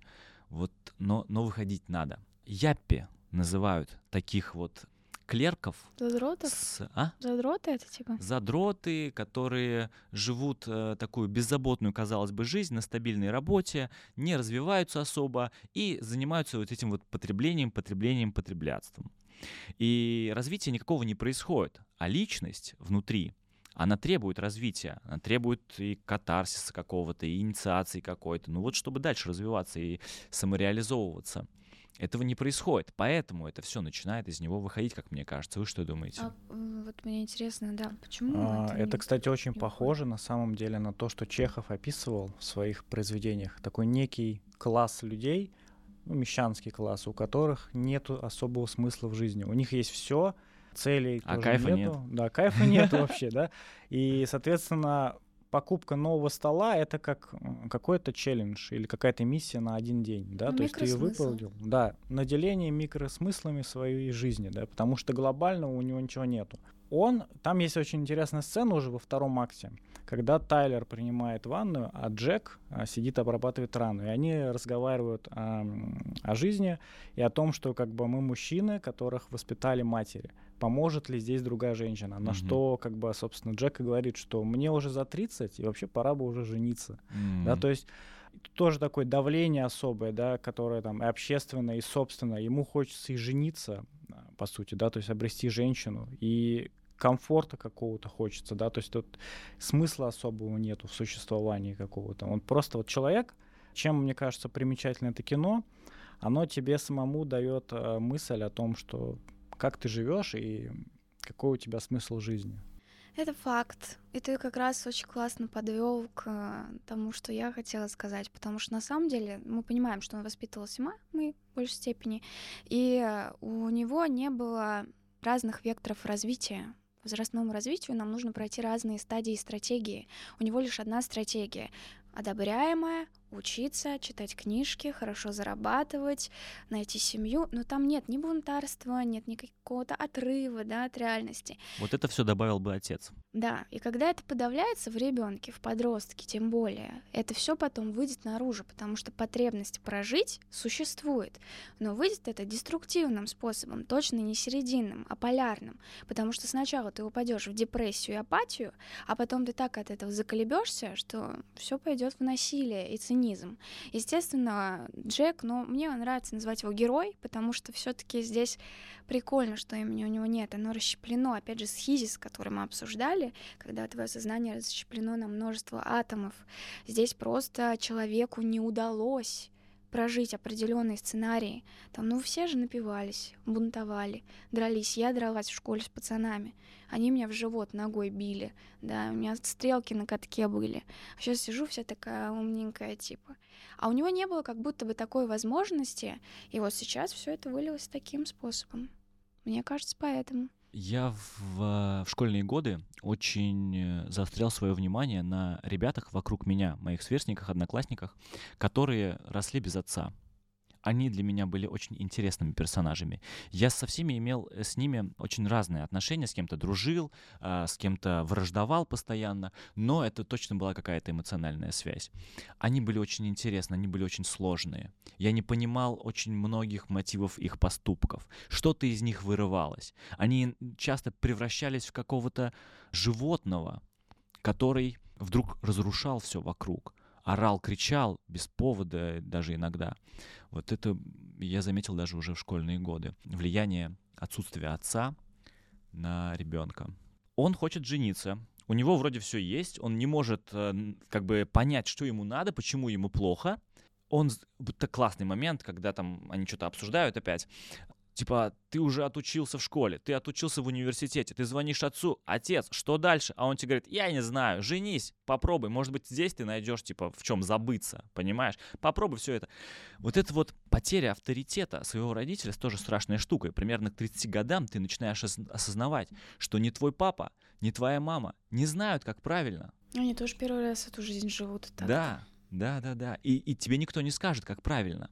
Вот, но, но выходить надо. Яппи называют таких вот клерков. Задротов? С, а? Задроты это типа? Задроты, которые живут э, такую беззаботную, казалось бы, жизнь на стабильной работе, не развиваются особо и занимаются вот этим вот потреблением, потреблением, потреблятством. И развития никакого не происходит, а личность внутри, она требует развития, она требует и катарсиса какого-то, и инициации какой-то, ну вот чтобы дальше развиваться и самореализовываться. Этого не происходит, поэтому это все начинает из него выходить, как мне кажется. Вы что думаете? А, вот мне интересно, да, почему? А, это, это, не- кстати, очень не похоже на самом деле на то, что Чехов описывал в своих произведениях. Такой некий класс людей, ну, мещанский класс, у которых нет особого смысла в жизни. У них есть все, целей А тоже кайфа нету. Да, кайфа нет вообще, да. И, соответственно, покупка нового стола это как какой-то челлендж или какая-то миссия на один день, да, Ну, то есть ты ее выполнил, да, наделение микросмыслами своей жизни, да, потому что глобального у него ничего нету. Он, там есть очень интересная сцена уже во втором акте, когда Тайлер принимает ванную, а Джек а, сидит обрабатывает рану, и они разговаривают о, м, о жизни и о том, что как бы мы мужчины, которых воспитали матери, поможет ли здесь другая женщина, на Мгм. что как бы, собственно, Джек и говорит, что мне уже за 30, и вообще пора бы уже жениться. Да, М. то есть тоже такое давление особое, да, которое там и общественное, и собственное. Ему хочется и жениться, а, по сути, да, то есть обрести женщину, и комфорта какого-то хочется, да, то есть тут смысла особого нету в существовании какого-то. Он просто вот человек, чем, мне кажется, примечательно это кино, оно тебе самому дает э, мысль о том, что как ты живешь и какой у тебя смысл жизни. Это факт. И ты как раз очень классно подвел к э, тому, что я хотела сказать. Потому что на самом деле мы понимаем, что он воспитывал Сима, мы в большей степени. И э, у него не было разных векторов развития. Возрастному развитию нам нужно пройти разные стадии стратегии. У него лишь одна стратегия одобряемая, учиться, читать книжки, хорошо зарабатывать, найти семью, но там нет ни бунтарства, нет никакого-то отрыва да, от реальности. Вот это все добавил бы отец. Да, и когда это подавляется в ребенке, в подростке, тем более, это все потом выйдет наружу, потому что потребность прожить существует, но выйдет это деструктивным способом, точно не серединным, а полярным, потому что сначала ты упадешь в депрессию и апатию, а потом ты так от этого заколебешься, что все пойдет в насилие и цинизм. Естественно, Джек, но мне нравится называть его герой, потому что все-таки здесь прикольно, что имени у него нет, оно расщеплено, опять же, схизис, который мы обсуждали, когда твое сознание расщеплено на множество атомов. Здесь просто человеку не удалось прожить определенные сценарии. Там, ну, все же напивались, бунтовали, дрались. Я дралась в школе с пацанами. Они меня в живот ногой били, да, у меня стрелки на катке были. А сейчас сижу вся такая умненькая, типа. А у него не было как будто бы такой возможности, и вот сейчас все это вылилось таким способом. Мне кажется, поэтому. Я в, в школьные годы очень э, заострял свое внимание на ребятах вокруг меня, моих сверстниках, одноклассниках, которые росли без отца. Они для меня были очень интересными персонажами. Я со всеми имел э, с ними очень разные отношения, с кем-то дружил, а, с кем-то враждовал постоянно, но это точно была какая-то эмоциональная связь. Они были очень интересны, они были очень сложные. Я не понимал очень многих мотивов их поступков. Что-то из них вырывалось. Они часто превращались в какого-то животного, который вдруг разрушал все вокруг. Орал, кричал без повода даже иногда. Вот это я заметил даже уже в школьные годы. Влияние отсутствия отца на ребенка. Он хочет жениться. У него вроде все есть, он не может э, как бы понять, что ему надо, почему ему плохо. Он будто классный момент, когда там они что-то обсуждают опять. Типа, ты уже отучился в школе, ты отучился в университете, ты звонишь отцу, отец, что дальше? А он тебе говорит, я не знаю, женись, попробуй, может быть, здесь ты найдешь, типа, в чем забыться, понимаешь? Попробуй все это. Вот это вот потеря авторитета своего родителя тоже страшная штука. И примерно к 30 годам ты начинаешь осознавать, что не твой папа, не твоя мама не знают, как правильно. Они тоже первый раз эту жизнь живут. Так да, да, да, да. И, и тебе никто не скажет, как правильно.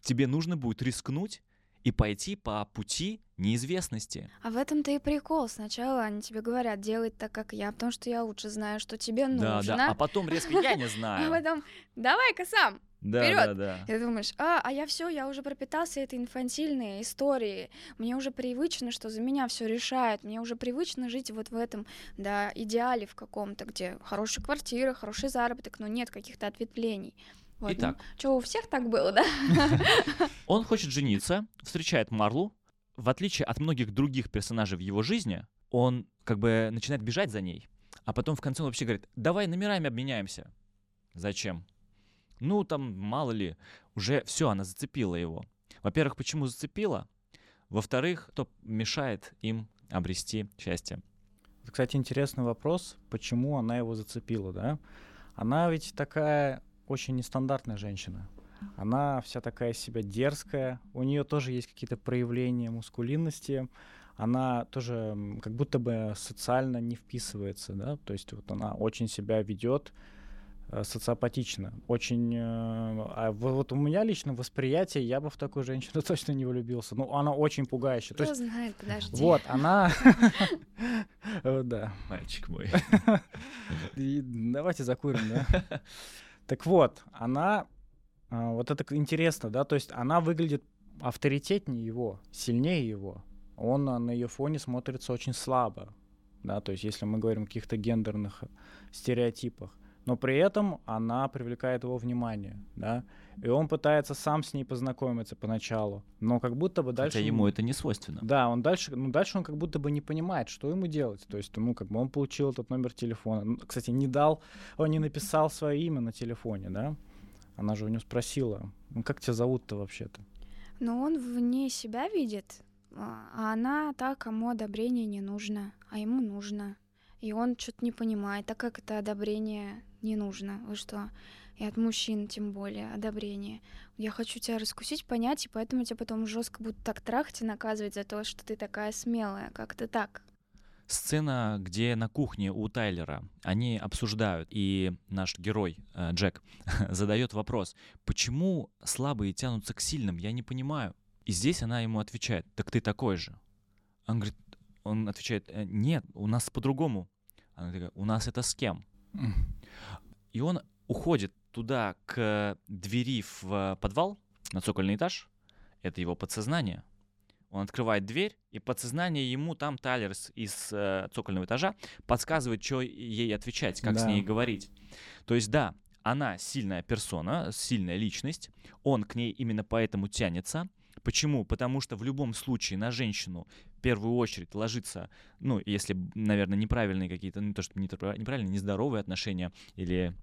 Тебе нужно будет рискнуть и пойти по пути неизвестности. А в этом-то и прикол. Сначала они тебе говорят, делай так, как я, потому что я лучше знаю, что тебе нужно. Да, да, а потом резко я не знаю. А потом давай-ка сам, да, Вперед! Да, да. И думаешь, а, а я все, я уже пропитался этой инфантильной историей. Мне уже привычно, что за меня все решает. Мне уже привычно жить вот в этом, да, идеале в каком-то, где хорошая квартира, хороший заработок, но нет каких-то ответвлений. Вот. Итак. Что, у всех так было, да? Он хочет жениться, встречает Марлу. В отличие от многих других персонажей в его жизни, он как бы начинает бежать за ней. А потом в конце он вообще говорит, давай номерами обменяемся. Зачем? Ну, там, мало ли, уже все, она зацепила его. Во-первых, почему зацепила? Во-вторых, кто мешает им обрести счастье? Кстати, интересный вопрос, почему она его зацепила, да? Она ведь такая очень нестандартная женщина. Она вся такая себя дерзкая, у нее тоже есть какие-то проявления мускулинности, она тоже как будто бы социально не вписывается, да, то есть вот она очень себя ведет э, социопатично, очень... Э, а вот у меня лично восприятие, я бы в такую женщину точно не влюбился. Ну, она очень пугающая. Кто есть, знает, подожди. Вот, она... Да. Мальчик мой. Давайте закурим, да? Так вот, она, а, вот это интересно, да, то есть она выглядит авторитетнее его, сильнее его. Он на ее фоне смотрится очень слабо, да, то есть если мы говорим о каких-то гендерных стереотипах. Но при этом она привлекает его внимание, да, и он пытается сам с ней познакомиться поначалу, но как будто бы дальше... Хотя ему это не свойственно. Да, он дальше, ну дальше он как будто бы не понимает, что ему делать, то есть, ну как бы он получил этот номер телефона, ну, кстати, не дал, он не написал свое имя на телефоне, да, она же у него спросила, ну как тебя зовут-то вообще-то? Но он вне себя видит, а, а она та, кому одобрение не нужно, а ему нужно. И он что-то не понимает, так как это одобрение не нужно. Вы что? И от мужчин тем более одобрение. Я хочу тебя раскусить, понять, и поэтому тебя потом жестко будут так трахать и наказывать за то, что ты такая смелая. Как-то так. Сцена, где на кухне у Тайлера они обсуждают, и наш герой э, Джек задает вопрос, почему слабые тянутся к сильным, я не понимаю. И здесь она ему отвечает, так ты такой же. Он говорит, он отвечает, «Э, нет, у нас по-другому. Она такая, у нас это с кем? И он уходит туда, к двери в подвал, на цокольный этаж. Это его подсознание. Он открывает дверь, и подсознание ему там Тайлер из, из э, цокольного этажа подсказывает, что ей отвечать, как да. с ней говорить. То есть, да, она сильная персона, сильная личность, он к ней именно поэтому тянется, Почему? Потому что в любом случае на женщину в первую очередь ложится, ну, если, наверное, неправильные какие-то, ну, то, что неправильные, нездоровые отношения или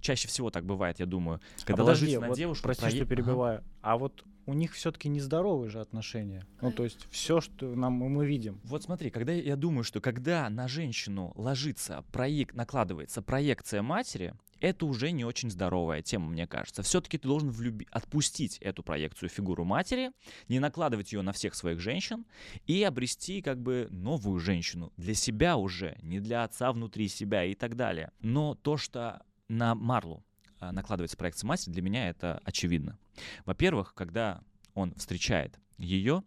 чаще всего так бывает, я думаю. Когда а ложится на вот девушку... Прости, проед... что перебиваю. Ага. А вот у них все-таки нездоровые же отношения. Ну, то есть все, что нам мы видим. Вот смотри, когда я думаю, что когда на женщину ложится проект, накладывается проекция матери, это уже не очень здоровая тема, мне кажется. Все-таки ты должен влюби... отпустить эту проекцию фигуру матери, не накладывать ее на всех своих женщин и обрести как бы новую женщину для себя уже, не для отца внутри себя и так далее. Но то, что на Марлу а, накладывается проекция матери, для меня это очевидно. Во-первых, когда он встречает ее,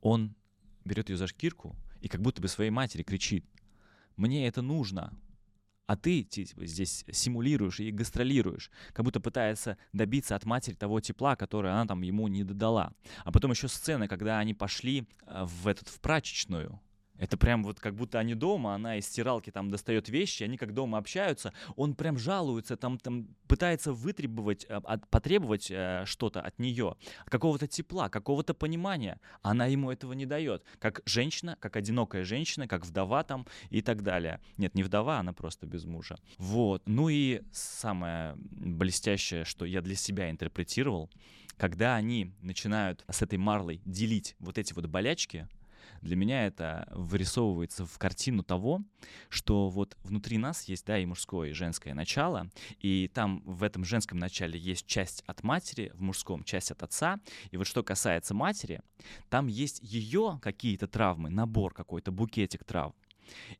он берет ее за шкирку и как будто бы своей матери кричит, мне это нужно, а ты типа, здесь симулируешь и гастролируешь, как будто пытается добиться от матери того тепла, которое она там ему не додала. А потом еще сцена, когда они пошли э, в этот в прачечную, Это прям вот как будто они дома, она из стиралки там достает вещи, они как дома общаются, он прям жалуется, там, там пытается вытребовать, э, от, потребовать э, что-то от нее, какого-то тепла, какого-то понимания. Она ему этого не дает. Как женщина, как одинокая женщина, как вдова там и так далее. Нет, не вдова, она просто без мужа. Вот. Ну и самое блестящее, что я для себя интерпретировал, когда они начинают с этой Марлой делить вот эти вот болячки, для меня это вырисовывается в картину того, что вот внутри нас есть, да, и мужское, и женское начало, и там в этом женском начале есть часть от матери, в мужском часть от отца, и вот что касается матери, там есть ее какие-то травмы, набор какой-то, букетик трав,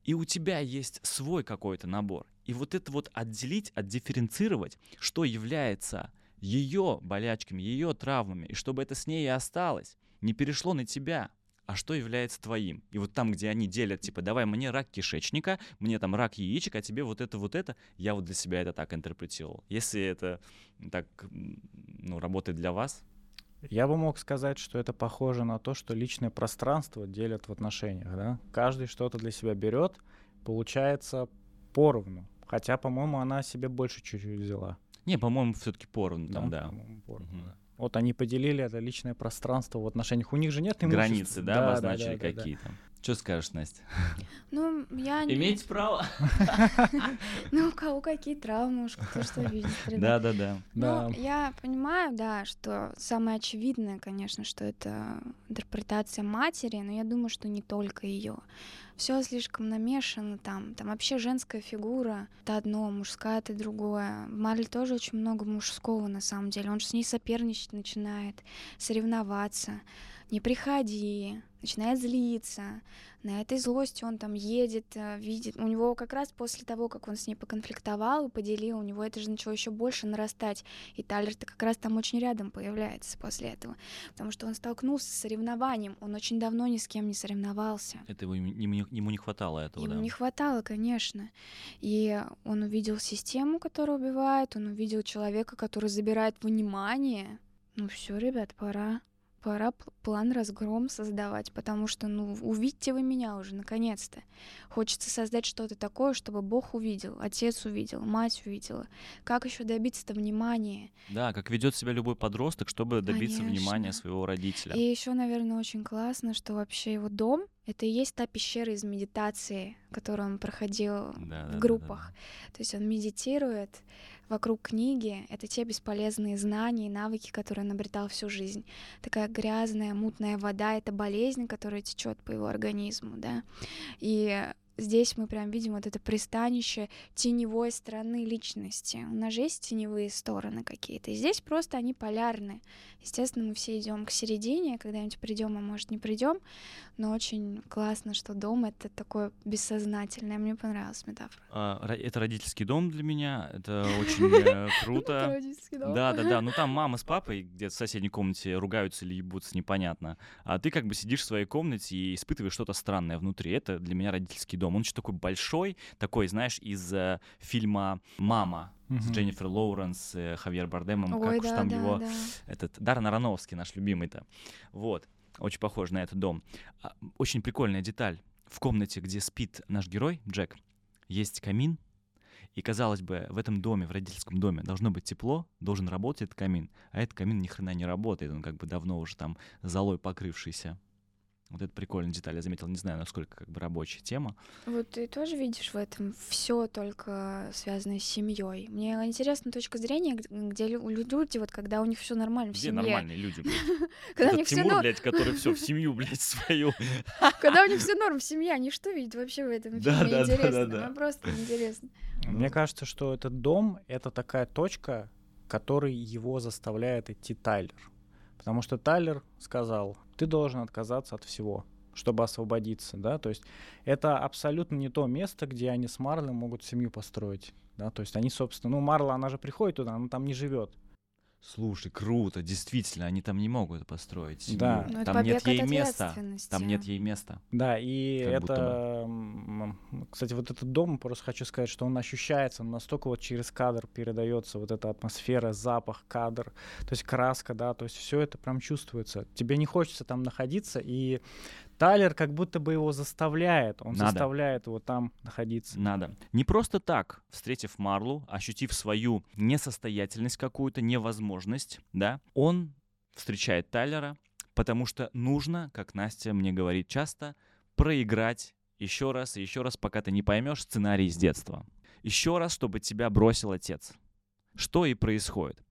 и у тебя есть свой какой-то набор. И вот это вот отделить, отдифференцировать, что является ее болячками, ее травмами, и чтобы это с ней и осталось, не перешло на тебя, а что является твоим. И вот там, где они делят, типа, давай мне рак кишечника, мне там рак яичек, а тебе вот это, вот это, я вот для себя это так интерпретировал. Если это так, ну, работает для вас, я бы мог сказать, что это похоже на то, что личное пространство делят в отношениях. Да? Каждый что-то для себя берет, получается поровну. Хотя, по-моему, она себе больше чуть-чуть взяла. Не, по-моему, все-таки поровну там, да. Поровну, угу. да. Вот они поделили это личное пространство в отношениях. У них же нет имущества. Границы, да, да обозначили да, да, какие-то. Да, да. Что скажешь, Настя? Ну, я не... Имеете право. Ну, у кого какие травмы, уж кто что видит. Да, да, да. Ну, я понимаю, да, что самое очевидное, конечно, что это интерпретация матери, но я думаю, что не только ее. Все слишком намешано там. Там вообще женская фигура это одно, мужская это другое. В Марли тоже очень много мужского на самом деле. Он же с ней соперничать начинает, соревноваться. Не приходи, начинает злиться. На этой злости он там едет, э, видит. У него как раз после того, как он с ней поконфликтовал и поделил, у него это же начало еще больше нарастать. И Тайлер-то как раз там очень рядом появляется после этого. Потому что он столкнулся с соревнованием. Он очень давно ни с кем не соревновался. Это ему, ему, ему не хватало этого, ему да? не хватало, конечно. И он увидел систему, которая убивает, он увидел человека, который забирает внимание. Ну все, ребят, пора пора план разгром создавать, потому что, ну, увидьте вы меня уже, наконец-то. Хочется создать что-то такое, чтобы Бог увидел, отец увидел, мать увидела. Как еще добиться-то внимания? Да, как ведет себя любой подросток, чтобы добиться Конечно. внимания своего родителя. И еще, наверное, очень классно, что вообще его дом — это и есть та пещера из медитации, которую он проходил да, в да, группах. Да, да. То есть он медитирует, вокруг книги — это те бесполезные знания и навыки, которые он обретал всю жизнь. Такая грязная, мутная вода — это болезнь, которая течет по его организму, да. И здесь мы прям видим вот это пристанище теневой стороны личности. У нас же есть теневые стороны какие-то. И здесь просто они полярны. Естественно, мы все идем к середине, когда-нибудь придем, а может не придем. Но очень классно, что дом это такое бессознательное. Мне понравилась метафора. А, это родительский дом для меня. Это очень э, круто. Родительский дом. Да, да, да. Ну там мама с папой где-то в соседней комнате ругаются или ебутся, непонятно. А ты как бы сидишь в своей комнате и испытываешь что-то странное внутри. Это для меня родительский дом. Он еще такой большой, такой, знаешь, из э, фильма «Мама», Uh-huh. с Дженнифер Лоуренс, э, Хавьер Бардемом, Ой, как да, уж там да, его, да. этот, Даррен Аронофский, наш любимый-то, вот, очень похож на этот дом. А, очень прикольная деталь. В комнате, где спит наш герой, Джек, есть камин, и, казалось бы, в этом доме, в родительском доме, должно быть тепло, должен работать этот камин, а этот камин ни хрена не работает, он как бы давно уже там золой покрывшийся. Вот это прикольная деталь, я заметил, не знаю, насколько как бы рабочая тема. Вот ты тоже видишь в этом все только связанное с семьей. Мне интересна точка зрения, где люди, вот когда у них все нормально в где семье. нормальные люди, блядь? Когда у них все норм, блядь, который все в семью, блядь, свою. Когда у них все норм в семье, они что видят вообще в этом фильме? Интересно, да, просто интересно. Мне кажется, что этот дом — это такая точка, который его заставляет идти Тайлер. Потому что Тайлер сказал, ты должен отказаться от всего чтобы освободиться, да, то есть это абсолютно не то место, где они с Марлем могут семью построить, да, то есть они, собственно, ну, Марла, она же приходит туда, она там не живет, Слушай, круто, действительно, они там не могут построить семью. Да. Но там нет ей места. Там нет ей места. Да, и как это, кстати, вот этот дом, просто хочу сказать, что он ощущается настолько вот через кадр передается вот эта атмосфера, запах, кадр, то есть краска, да, то есть все это прям чувствуется. Тебе не хочется там находиться, и Тайлер как будто бы его заставляет, он Надо. заставляет его там находиться. Надо. Не просто так, встретив Марлу, ощутив свою несостоятельность какую-то, невозможность, да, он встречает Тайлера, потому что нужно, как Настя мне говорит часто, проиграть еще раз и еще раз, пока ты не поймешь сценарий из детства. Еще раз, чтобы тебя бросил отец. Что и происходит.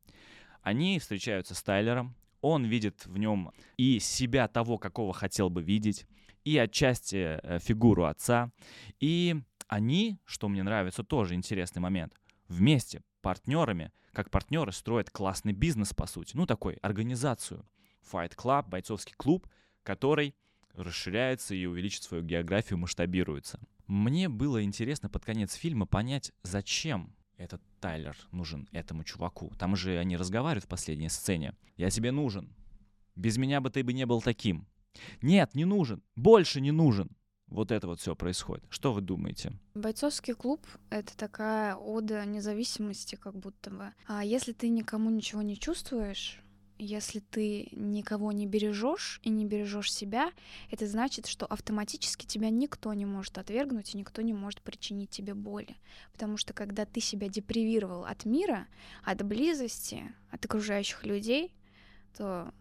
Они встречаются с Тайлером, он видит в нем и себя того, какого хотел бы видеть, и отчасти э, фигуру отца. И они, что мне нравится, тоже интересный момент, вместе, партнерами, как партнеры строят классный бизнес, по сути. Ну, такой, организацию. Fight Club, бойцовский клуб, который расширяется и увеличит свою географию, масштабируется. Мне было интересно под конец фильма понять, зачем этот Тайлер нужен этому чуваку. Там же они разговаривают в последней сцене. «Я тебе нужен. Без меня бы ты бы не был таким». «Нет, не нужен. Больше не нужен». Вот это вот все происходит. Что вы думаете? Бойцовский клуб — это такая ода независимости, как будто бы. А если ты никому ничего не чувствуешь, если ты никого не бережешь и не бережешь себя, это значит, что автоматически тебя никто не может отвергнуть и никто не может причинить тебе боли. Потому что когда ты себя депривировал от мира, от близости, от окружающих людей, то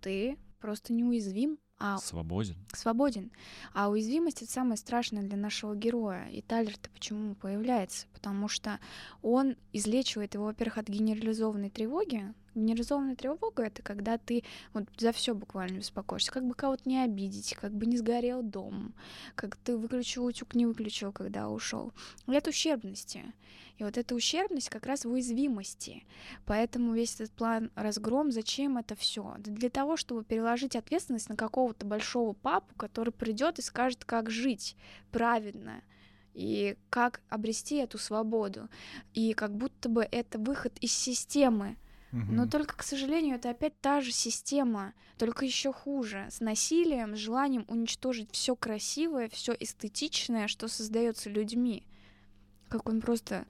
ты просто неуязвим, а Свободен. свободен. А уязвимость это самое страшное для нашего героя. И Тайлер-то почему появляется? Потому что он излечивает его, во-первых, от генерализованной тревоги. Генерализованная тревога это когда ты вот за все буквально беспокоишься, как бы кого-то не обидеть, как бы не сгорел дом, как ты выключил утюг, не выключил, когда ушел. От ущербности. И вот эта ущербность как раз в уязвимости. Поэтому весь этот план разгром, зачем это все? Для того, чтобы переложить ответственность на какого-то большого папу, который придет и скажет, как жить праведно и как обрести эту свободу. И как будто бы это выход из системы. Но только, к сожалению, это опять та же система, только еще хуже, с насилием, с желанием уничтожить все красивое, все эстетичное, что создается людьми. Как он просто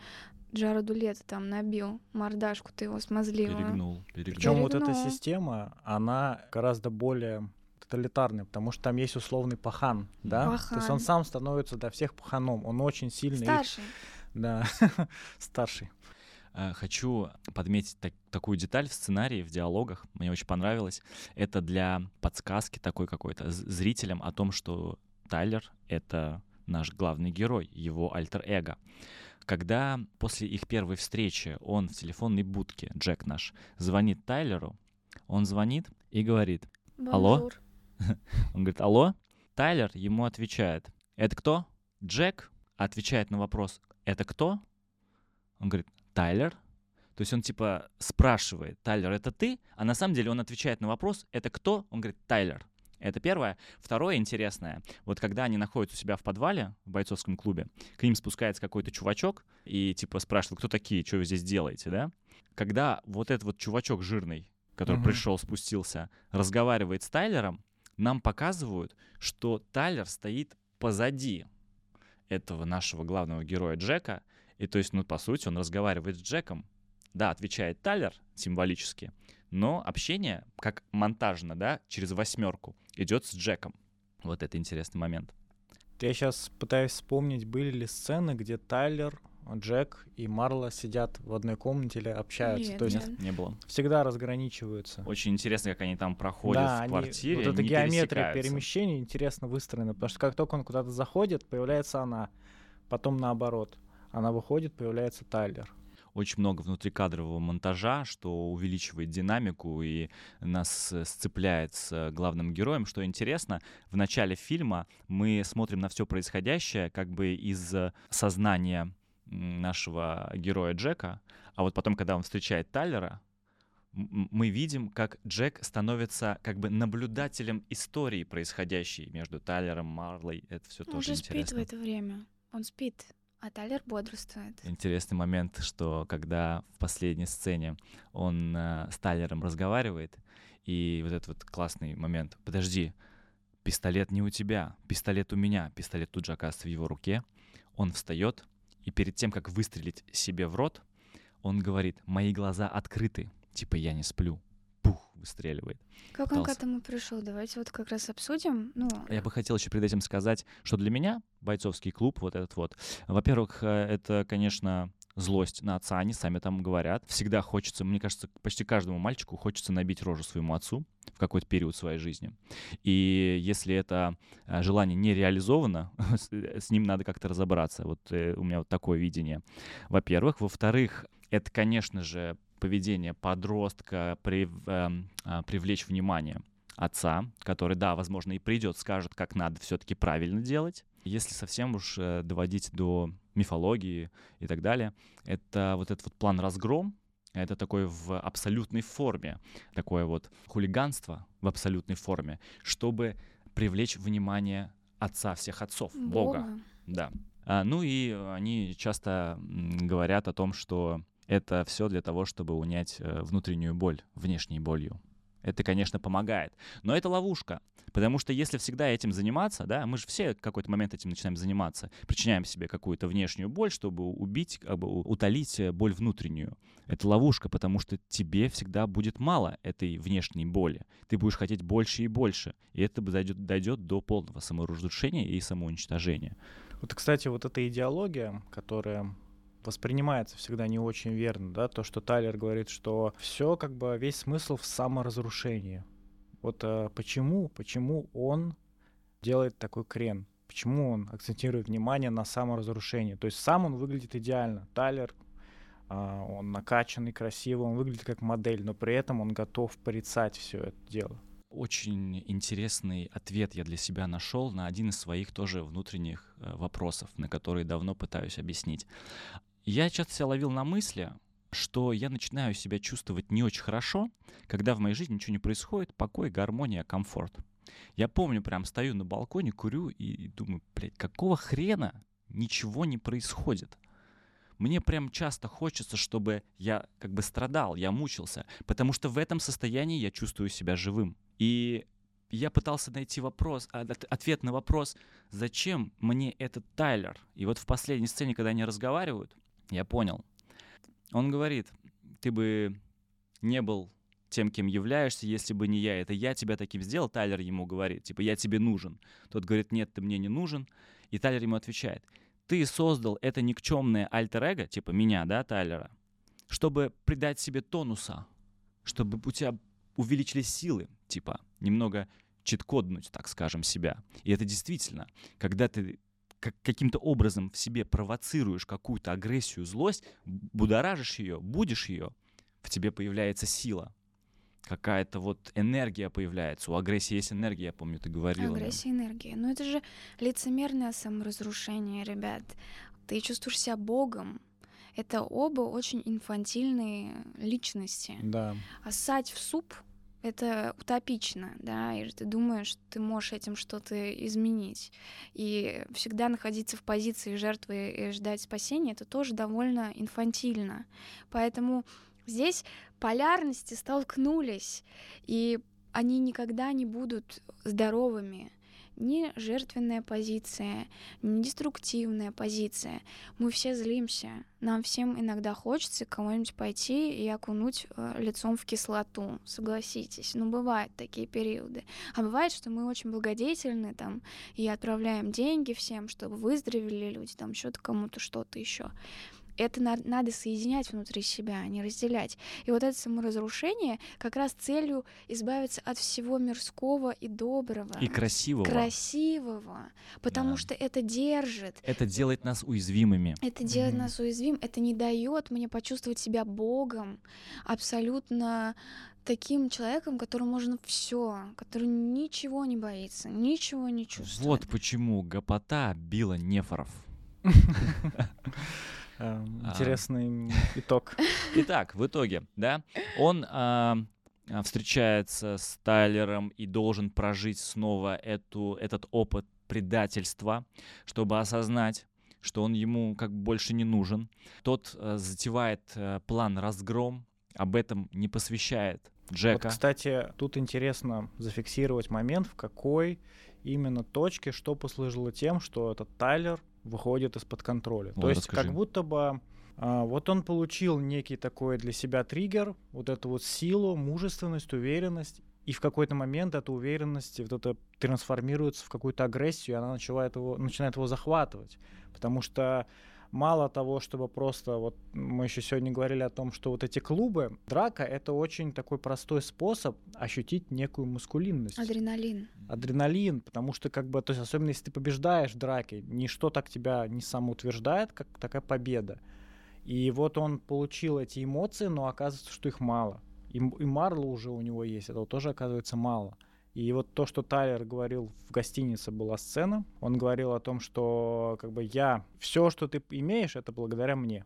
Джароду Лето там набил мордашку ты его смазливую. Перегнул. Перегнул. Причем вот эта система, она гораздо более тоталитарная, потому что там есть условный пахан, да? То есть Пахан. он сам становится для всех паханом, он очень сильный, их- Старший. да, старший. Э, Хочу подметить так- такую деталь в сценарии, в диалогах. Мне очень понравилось. Это для подсказки такой какой-то зрителям о том, что Тайлер — это наш главный герой, его альтер-эго. Когда после их первой встречи он в телефонной будке, Джек наш, звонит Тайлеру, он звонит и говорит, Алло? Он говорит, алло? Тайлер ему отвечает, это кто? Джек отвечает на вопрос, это кто? Он говорит, Тайлер. То есть он типа спрашивает, Тайлер, это ты? А на самом деле он отвечает на вопрос, это кто? Он говорит, Тайлер. Это первое. Второе интересное. Вот когда они находятся у себя в подвале в бойцовском клубе, к ним спускается какой-то чувачок и типа спрашивает, кто такие, что вы здесь делаете, да? Когда вот этот вот чувачок жирный, который Мгм. пришел, спустился, разговаривает с Тайлером, нам показывают, что Тайлер стоит позади этого нашего главного героя Джека. И то есть, ну, по сути, он разговаривает с Джеком. Да, отвечает Тайлер символически, но общение, как монтажно, да, через восьмерку, идет с Джеком. Вот это интересный момент. Я сейчас пытаюсь вспомнить, были ли сцены, где Тайлер, Джек и Марла сидят в одной комнате или общаются. Нет, То есть нет. Не было. всегда разграничиваются. Очень интересно, как они там проходят да, в они- квартире. вот эта геометрия перемещений интересно выстроена, потому что как только он куда-то заходит, появляется она, потом наоборот. Она выходит, появляется Тайлер. очень много внутрикадрового монтажа, что увеличивает динамику и нас э, сцепляет с э, главным героем. Что интересно, в начале фильма мы смотрим на все происходящее как бы из э, сознания нашего героя Джека, а вот потом, когда он встречает Тайлера, мы видим, как Джек становится как бы наблюдателем истории, происходящей между Тайлером, Марлой. Это все Он тоже же спит в интересно. это время. Он спит, а Тайлер бодрствует. Интересный момент, что когда в последней сцене он э, с Тайлером разговаривает, и вот этот вот классный момент, подожди, пистолет не у тебя, пистолет у меня, пистолет тут же оказывается в его руке, он встает, и перед тем, как выстрелить себе в рот, он говорит, мои глаза открыты, типа я не сплю. Выстреливает. Как он к этому пришел? Давайте вот как раз обсудим. Ну... Я бы хотел еще перед этим сказать, что для меня бойцовский клуб, вот этот вот, во-первых, э, это, конечно, злость на отца, они сами там говорят. Всегда хочется, мне кажется, почти каждому мальчику хочется набить рожу своему отцу в какой-то период своей жизни. И если это э, желание не реализовано, с ним надо как-то разобраться. Вот э, у меня вот такое видение. Во-первых. Во-вторых, это, конечно же, поведение подростка при, э, привлечь внимание отца, который, да, возможно, и придет, скажет, как надо все-таки правильно делать. Если совсем уж э, доводить до мифологии и так далее, это вот этот вот план разгром, это такое в абсолютной форме, такое вот хулиганство в абсолютной форме, чтобы привлечь внимание отца всех отцов, Бога. Бога. Да. А, ну и они часто говорят о том, что это все для того, чтобы унять э, внутреннюю боль, внешней болью. Это, конечно, помогает. Но это ловушка. Потому что если всегда этим заниматься, да, мы же все в какой-то момент этим начинаем заниматься, причиняем себе какую-то внешнюю боль, чтобы убить, как бы утолить э, боль внутреннюю. Это ловушка, потому что тебе всегда будет мало этой внешней боли. Ты будешь хотеть больше и больше. И это дойдет, дойдет до полного саморазрушения и самоуничтожения. Вот, кстати, вот эта идеология, которая воспринимается всегда не очень верно, да, то, что Тайлер говорит, что все как бы весь смысл в саморазрушении. Вот а, почему, почему он делает такой крен? Почему он акцентирует внимание на саморазрушении? То есть сам он выглядит идеально. Тайлер, а, он накачанный, красивый, он выглядит как модель, но при этом он готов порицать все это дело. Очень интересный ответ я для себя нашел на один из своих тоже внутренних э, вопросов, на которые давно пытаюсь объяснить. Я часто себя ловил на мысли, что я начинаю себя чувствовать не очень хорошо, когда в моей жизни ничего не происходит, покой, гармония, комфорт. Я помню, прям стою на балконе, курю и думаю, блядь, какого хрена ничего не происходит? Мне прям часто хочется, чтобы я как бы страдал, я мучился, потому что в этом состоянии я чувствую себя живым. И я пытался найти вопрос, а, ответ на вопрос, зачем мне этот Тайлер? И вот в последней сцене, когда они разговаривают, я понял. Он говорит, ты бы не был тем, кем являешься, если бы не я. Это я тебя таким сделал, Тайлер ему говорит, типа, я тебе нужен. Тот говорит, нет, ты мне не нужен. И Тайлер ему отвечает, ты создал это никчемное альтер-эго, типа меня, да, Тайлера, чтобы придать себе тонуса, чтобы у тебя увеличились силы, типа, немного читкоднуть, так скажем, себя. И это действительно, когда ты как, каким-то образом в себе провоцируешь какую-то агрессию, злость, будоражишь ее, будешь ее, в тебе появляется сила. Какая-то вот энергия появляется. У агрессии есть энергия, я помню, ты говорила. Агрессия, энергия. Но это же лицемерное саморазрушение, ребят. Ты чувствуешь себя богом, это оба очень инфантильные личности. Да. А ссать в суп это утопично, да, и ты думаешь, что ты можешь этим что-то изменить. И всегда находиться в позиции жертвы и ждать спасения, это тоже довольно инфантильно. Поэтому здесь полярности столкнулись, и они никогда не будут здоровыми не жертвенная позиция, не деструктивная позиция. Мы все злимся. Нам всем иногда хочется кого-нибудь пойти и окунуть э, лицом в кислоту, согласитесь. Ну, бывают такие периоды. А бывает, что мы очень благодетельны там и отправляем деньги всем, чтобы выздоровели люди, там что-то кому-то что-то еще это на- надо соединять внутри себя, а не разделять. И вот это саморазрушение как раз целью избавиться от всего мирского и доброго. И красивого. Красивого. Потому да. что это держит. Это делает нас уязвимыми. Это делает mm-hmm. нас уязвим. Это не дает мне почувствовать себя Богом, абсолютно таким человеком, которому можно все, который ничего не боится, ничего не чувствует. Вот почему гопота била нефоров. Эм. Интересный итог. Итак, в итоге, да, он а, встречается с Тайлером и должен прожить снова эту, этот опыт предательства, чтобы осознать, что он ему как бы больше не нужен. Тот э, затевает э, план разгром, об этом не посвящает Джека. Вот, кстати, тут интересно зафиксировать момент, в какой именно точке что послужило тем, что этот Тайлер выходит из-под контроля. Вот, То есть расскажи. как будто бы А, вот он получил некий такой для себя триггер, вот эту вот силу, мужественность, уверенность, и в какой-то момент эта уверенность вот это трансформируется в какую-то агрессию, и она начинает его, начинает его захватывать. Потому что мало того, чтобы просто, вот мы еще сегодня говорили о том, что вот эти клубы, драка — это очень такой простой способ ощутить некую мускулинность. Адреналин. Адреналин, потому что как бы, то есть особенно если ты побеждаешь в драке, ничто так тебя не самоутверждает, как такая победа. И вот он получил эти эмоции, но оказывается, что их мало. И, и Марла уже у него есть, этого тоже оказывается мало. И вот то, что Тайлер говорил в гостинице была сцена, он говорил о том, что как бы я все, что ты имеешь, это благодаря мне.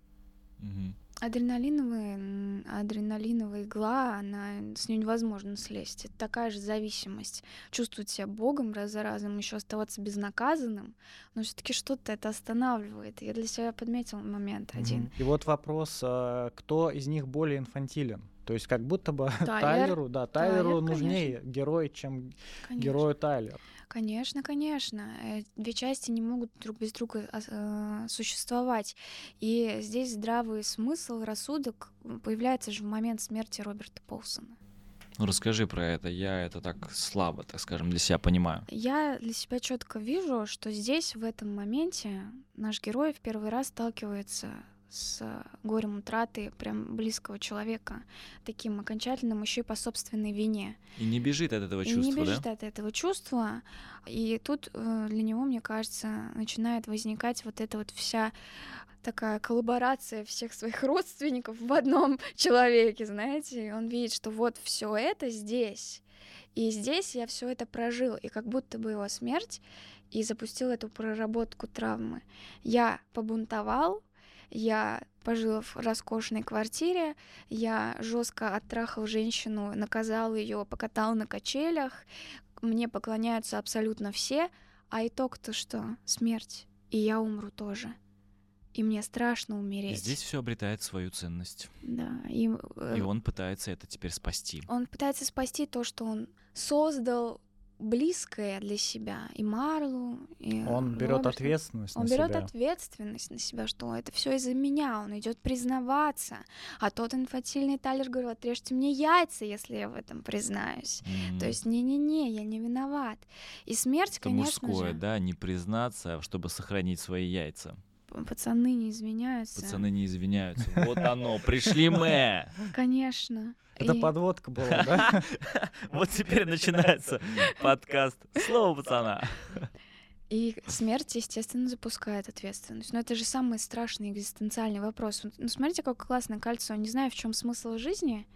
Адреналиновая, адреналиновая игла, она с нее невозможно слезть. Это такая же зависимость. Чувствовать себя Богом раз за разом, еще оставаться безнаказанным, но все-таки что-то это останавливает. Я для себя подметил момент один. И вот вопрос, а, кто из них более инфантилен? То есть как будто бы Тайлер. Тайлеру, да, Тайлеру Тайлер, нужнее герой, чем Конечно. герою Тайлер. Конечно, конечно. Э, Две части не могут друг без друга ос- э, существовать. И здесь здравый смысл, рассудок появляется же в момент смерти Роберта Полсона. Ну, расскажи про это. Я это так слабо, так скажем, для себя понимаю. Я для себя четко вижу, что здесь, в этом моменте, наш герой в первый раз сталкивается с горем утраты прям близкого человека, таким окончательным еще и по собственной вине. И не бежит от этого И чувства, не бежит да? от этого чувства. И тут э, для него, мне кажется, начинает возникать вот эта вот вся такая коллаборация всех своих родственников в одном человеке, знаете. И он видит, что вот все это здесь. И здесь я все это прожил. И как будто бы его смерть и запустил эту проработку травмы. Я побунтовал, я пожил в роскошной квартире, я жестко оттрахал женщину, наказал ее, покатал на качелях, мне поклоняются абсолютно все, а итог-то что? Смерть. И я умру тоже. И мне страшно И умереть. здесь все обретает свою ценность. Да. И, э, И он пытается это теперь спасти. он пытается спасти то, что он создал близкое для себя и Марлу, и Он берет Роберта. ответственность Он на берет себя. ответственность на себя, что это все из-за меня, он идет признаваться. А тот инфантильный Тайлер говорил, отрежьте мне яйца, если я в этом признаюсь. М. То есть, не-не-не, я не виноват. И смерть, это конечно мужское, же, да, не признаться, чтобы сохранить свои яйца. Пацаны не извиняются. Пацаны не извиняются. Вот оно, пришли мы. Конечно. Это И- подводка была, да? Вот теперь начинается подкаст «Слово пацана». И смерть, естественно, запускает ответственность. Но это же самый страшный экзистенциальный вопрос. Ну, смотрите, как классно кольцо. Не знаю, в чем смысл жизни,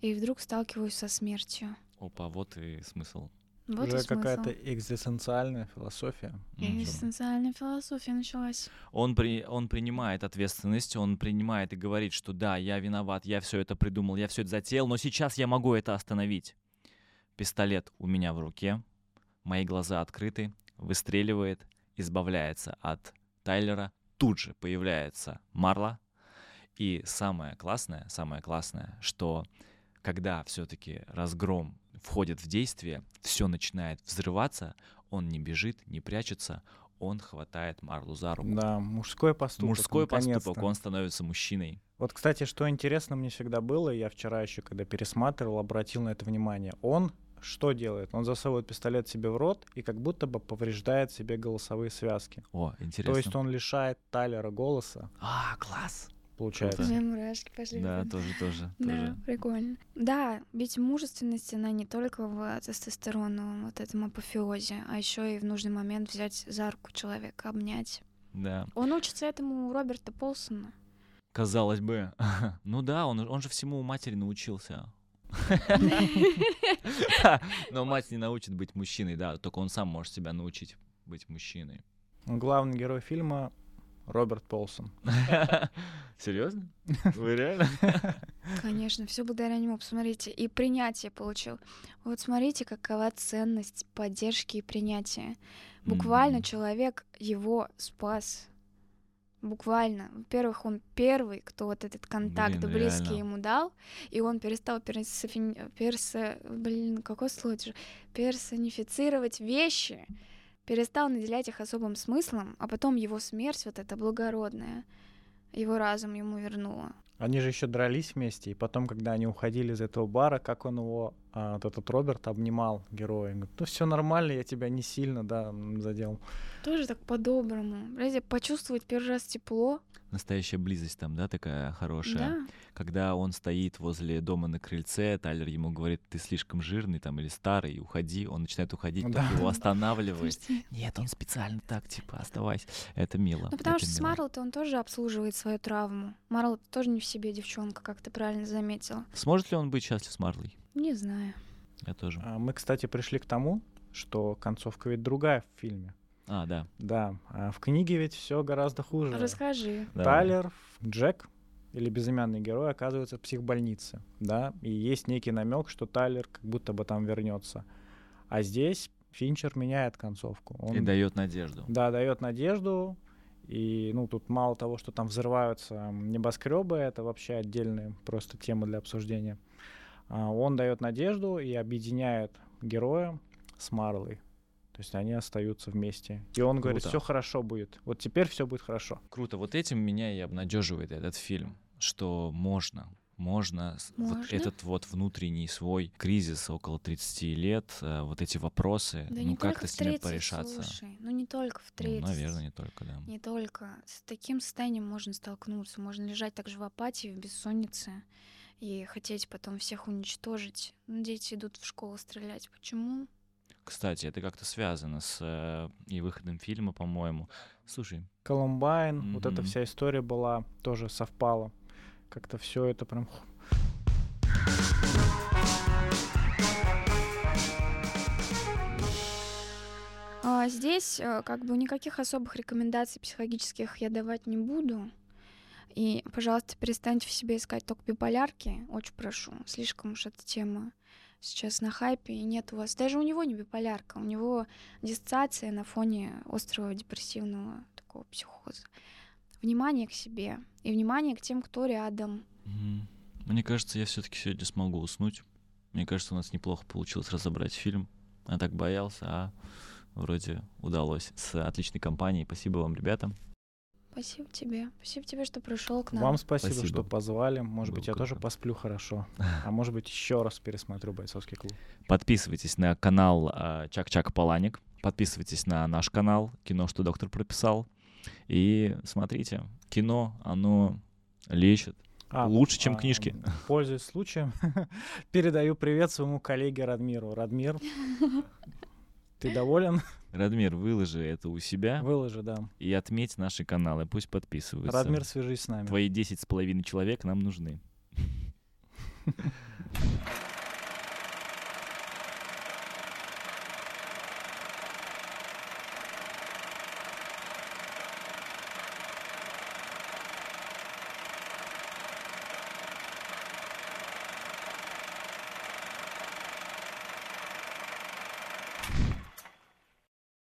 и вдруг сталкиваюсь со смертью. Опа, вот и смысл. Вот Уже какая-то экзистенциальная философия. Экзистенциальная философия началась. Он, при, он принимает ответственность, он принимает и говорит, что да, я виноват, я все это придумал, я все это затеял, но сейчас я могу это остановить. Пистолет у меня в руке, мои глаза открыты, выстреливает, избавляется от Тайлера, тут же появляется Марла. И самое классное, самое классное, что когда все-таки разгром входит в действие, все начинает взрываться, он не бежит, не прячется, он хватает Марлу за руку. Да, мужской поступок. Мужской поступок, он становится мужчиной. Вот, кстати, что интересно мне всегда было, я вчера еще, когда пересматривал, обратил на это внимание. Он что делает? Он засовывает пистолет себе в рот и как будто бы повреждает себе голосовые связки. О, интересно. То есть он лишает Тайлера голоса, А, класс. Получается. У меня мурашки пошли. Да, тоже, тоже, Да, тоже. прикольно. Да, ведь мужественность, она не только в тестостероновом вот этом апофеозе, а еще и в нужный момент взять за руку человека, обнять. Да. Он учится этому у Роберта Полсона. Казалось бы. Ну да, он, он же всему у матери научился. Но мать не научит быть мужчиной, да, только он сам может себя научить быть мужчиной. Главный герой фильма Роберт Полсон. Серьезно? Вы реально? Конечно, все благодаря нему. Посмотрите, и принятие получил. Вот смотрите, какова ценность поддержки и принятия. Буквально М. человек его спас. Буквально. Во-первых, он первый, кто вот этот контакт Блин, близкий реально. ему дал, и он перестал персофи- персо... Блин, какое слово? Персонифицировать вещи, перестал наделять их особым смыслом, а потом его смерть вот эта благородная, его разум ему вернуло. Они же еще дрались вместе, и потом, когда они уходили из этого бара, как он его, а, вот этот Роберт, обнимал героя. Говорит, ну все нормально, я тебя не сильно, да, задел. Тоже так по-доброму. Знаете, почувствовать первый раз тепло. Настоящая близость там, да, такая хорошая. Да. Когда он стоит возле дома на крыльце, Тайлер ему говорит, ты слишком жирный там или старый, уходи. Он начинает уходить, Да. его останавливает. Нет, он специально так, типа, оставайся. Это мило. Ну, потому это что с мило. Марл-то он тоже обслуживает свою травму. Марл тоже не в себе девчонка, как ты правильно заметила. Сможет ли он быть счастлив с Марлой? Не знаю. Я тоже. А Мы, кстати, пришли к тому, что концовка ведь другая в фильме. А, да. Да, а в книге ведь все гораздо хуже. Расскажи. да. Тайлер, Джек или безымянный герой оказывается в психбольнице, да, и есть некий намек, что Тайлер как будто бы там вернется. А здесь Финчер меняет концовку. Он, И дает надежду. да, дает надежду. И, ну, тут мало того, что там взрываются небоскребы, это вообще отдельная просто тема для обсуждения. А, Он дает надежду и объединяет героя с Марлой. То есть они остаются вместе. И он говорит, Круто. все хорошо будет. Вот теперь все будет хорошо. Круто. Вот этим меня и обнадеживает этот фильм, что можно, можно, с- вот Можно? этот вот внутренний свой кризис около 30 лет, э, вот эти вопросы, Да ну как-то с ними 30, порешаться. слушай. Ну не только в Ну, 30. наверное, не только, да. Не только. С таким состоянием можно столкнуться. Можно лежать также в апатии, в бессоннице и хотеть потом всех уничтожить. Ну, дети идут в школу стрелять. Почему? Кстати, это как-то связано с э, и выходом фильма, по-моему. Слушай, Колумбайн, вот эта вся история была, тоже совпала. Как-то все это прям... А здесь э, как бы никаких особых рекомендаций психологических я давать не буду. И, пожалуйста, перестаньте в себе искать только биполярки. Очень прошу. Слишком уж эта тема сейчас на хайпе, и нет у вас... Даже у него не биполярка, у него диссоциация на фоне острого депрессивного такого психоза. Внимание к себе и внимание к тем, кто рядом. Мне кажется, я все-таки сегодня смогу уснуть. Мне кажется, у нас неплохо получилось разобрать фильм. Я так боялся, а вроде удалось. С отличной компанией. Спасибо вам, ребята. Спасибо тебе. Спасибо тебе, что пришел к нам. Вам спасибо, Спасибо. что позвали. Может Было быть, я тоже посплю хорошо. А может быть, еще раз пересмотрю бойцовский клуб. Подписывайтесь на канал а, Чак-Чак Паланик. Подписывайтесь на наш канал «Кино, что доктор прописал». И смотрите, кино, оно лечит. А, Лучше, чем а, книжки. Пользуясь случаем, передаю привет своему коллеге Радмиру. Радмир, ты доволен? Радмир, выложи это у себя Выложи, да. и отметь наши каналы. Пусть подписываются. Радмир, свяжись с нами. Твои 10 с половиной человек нам нужны.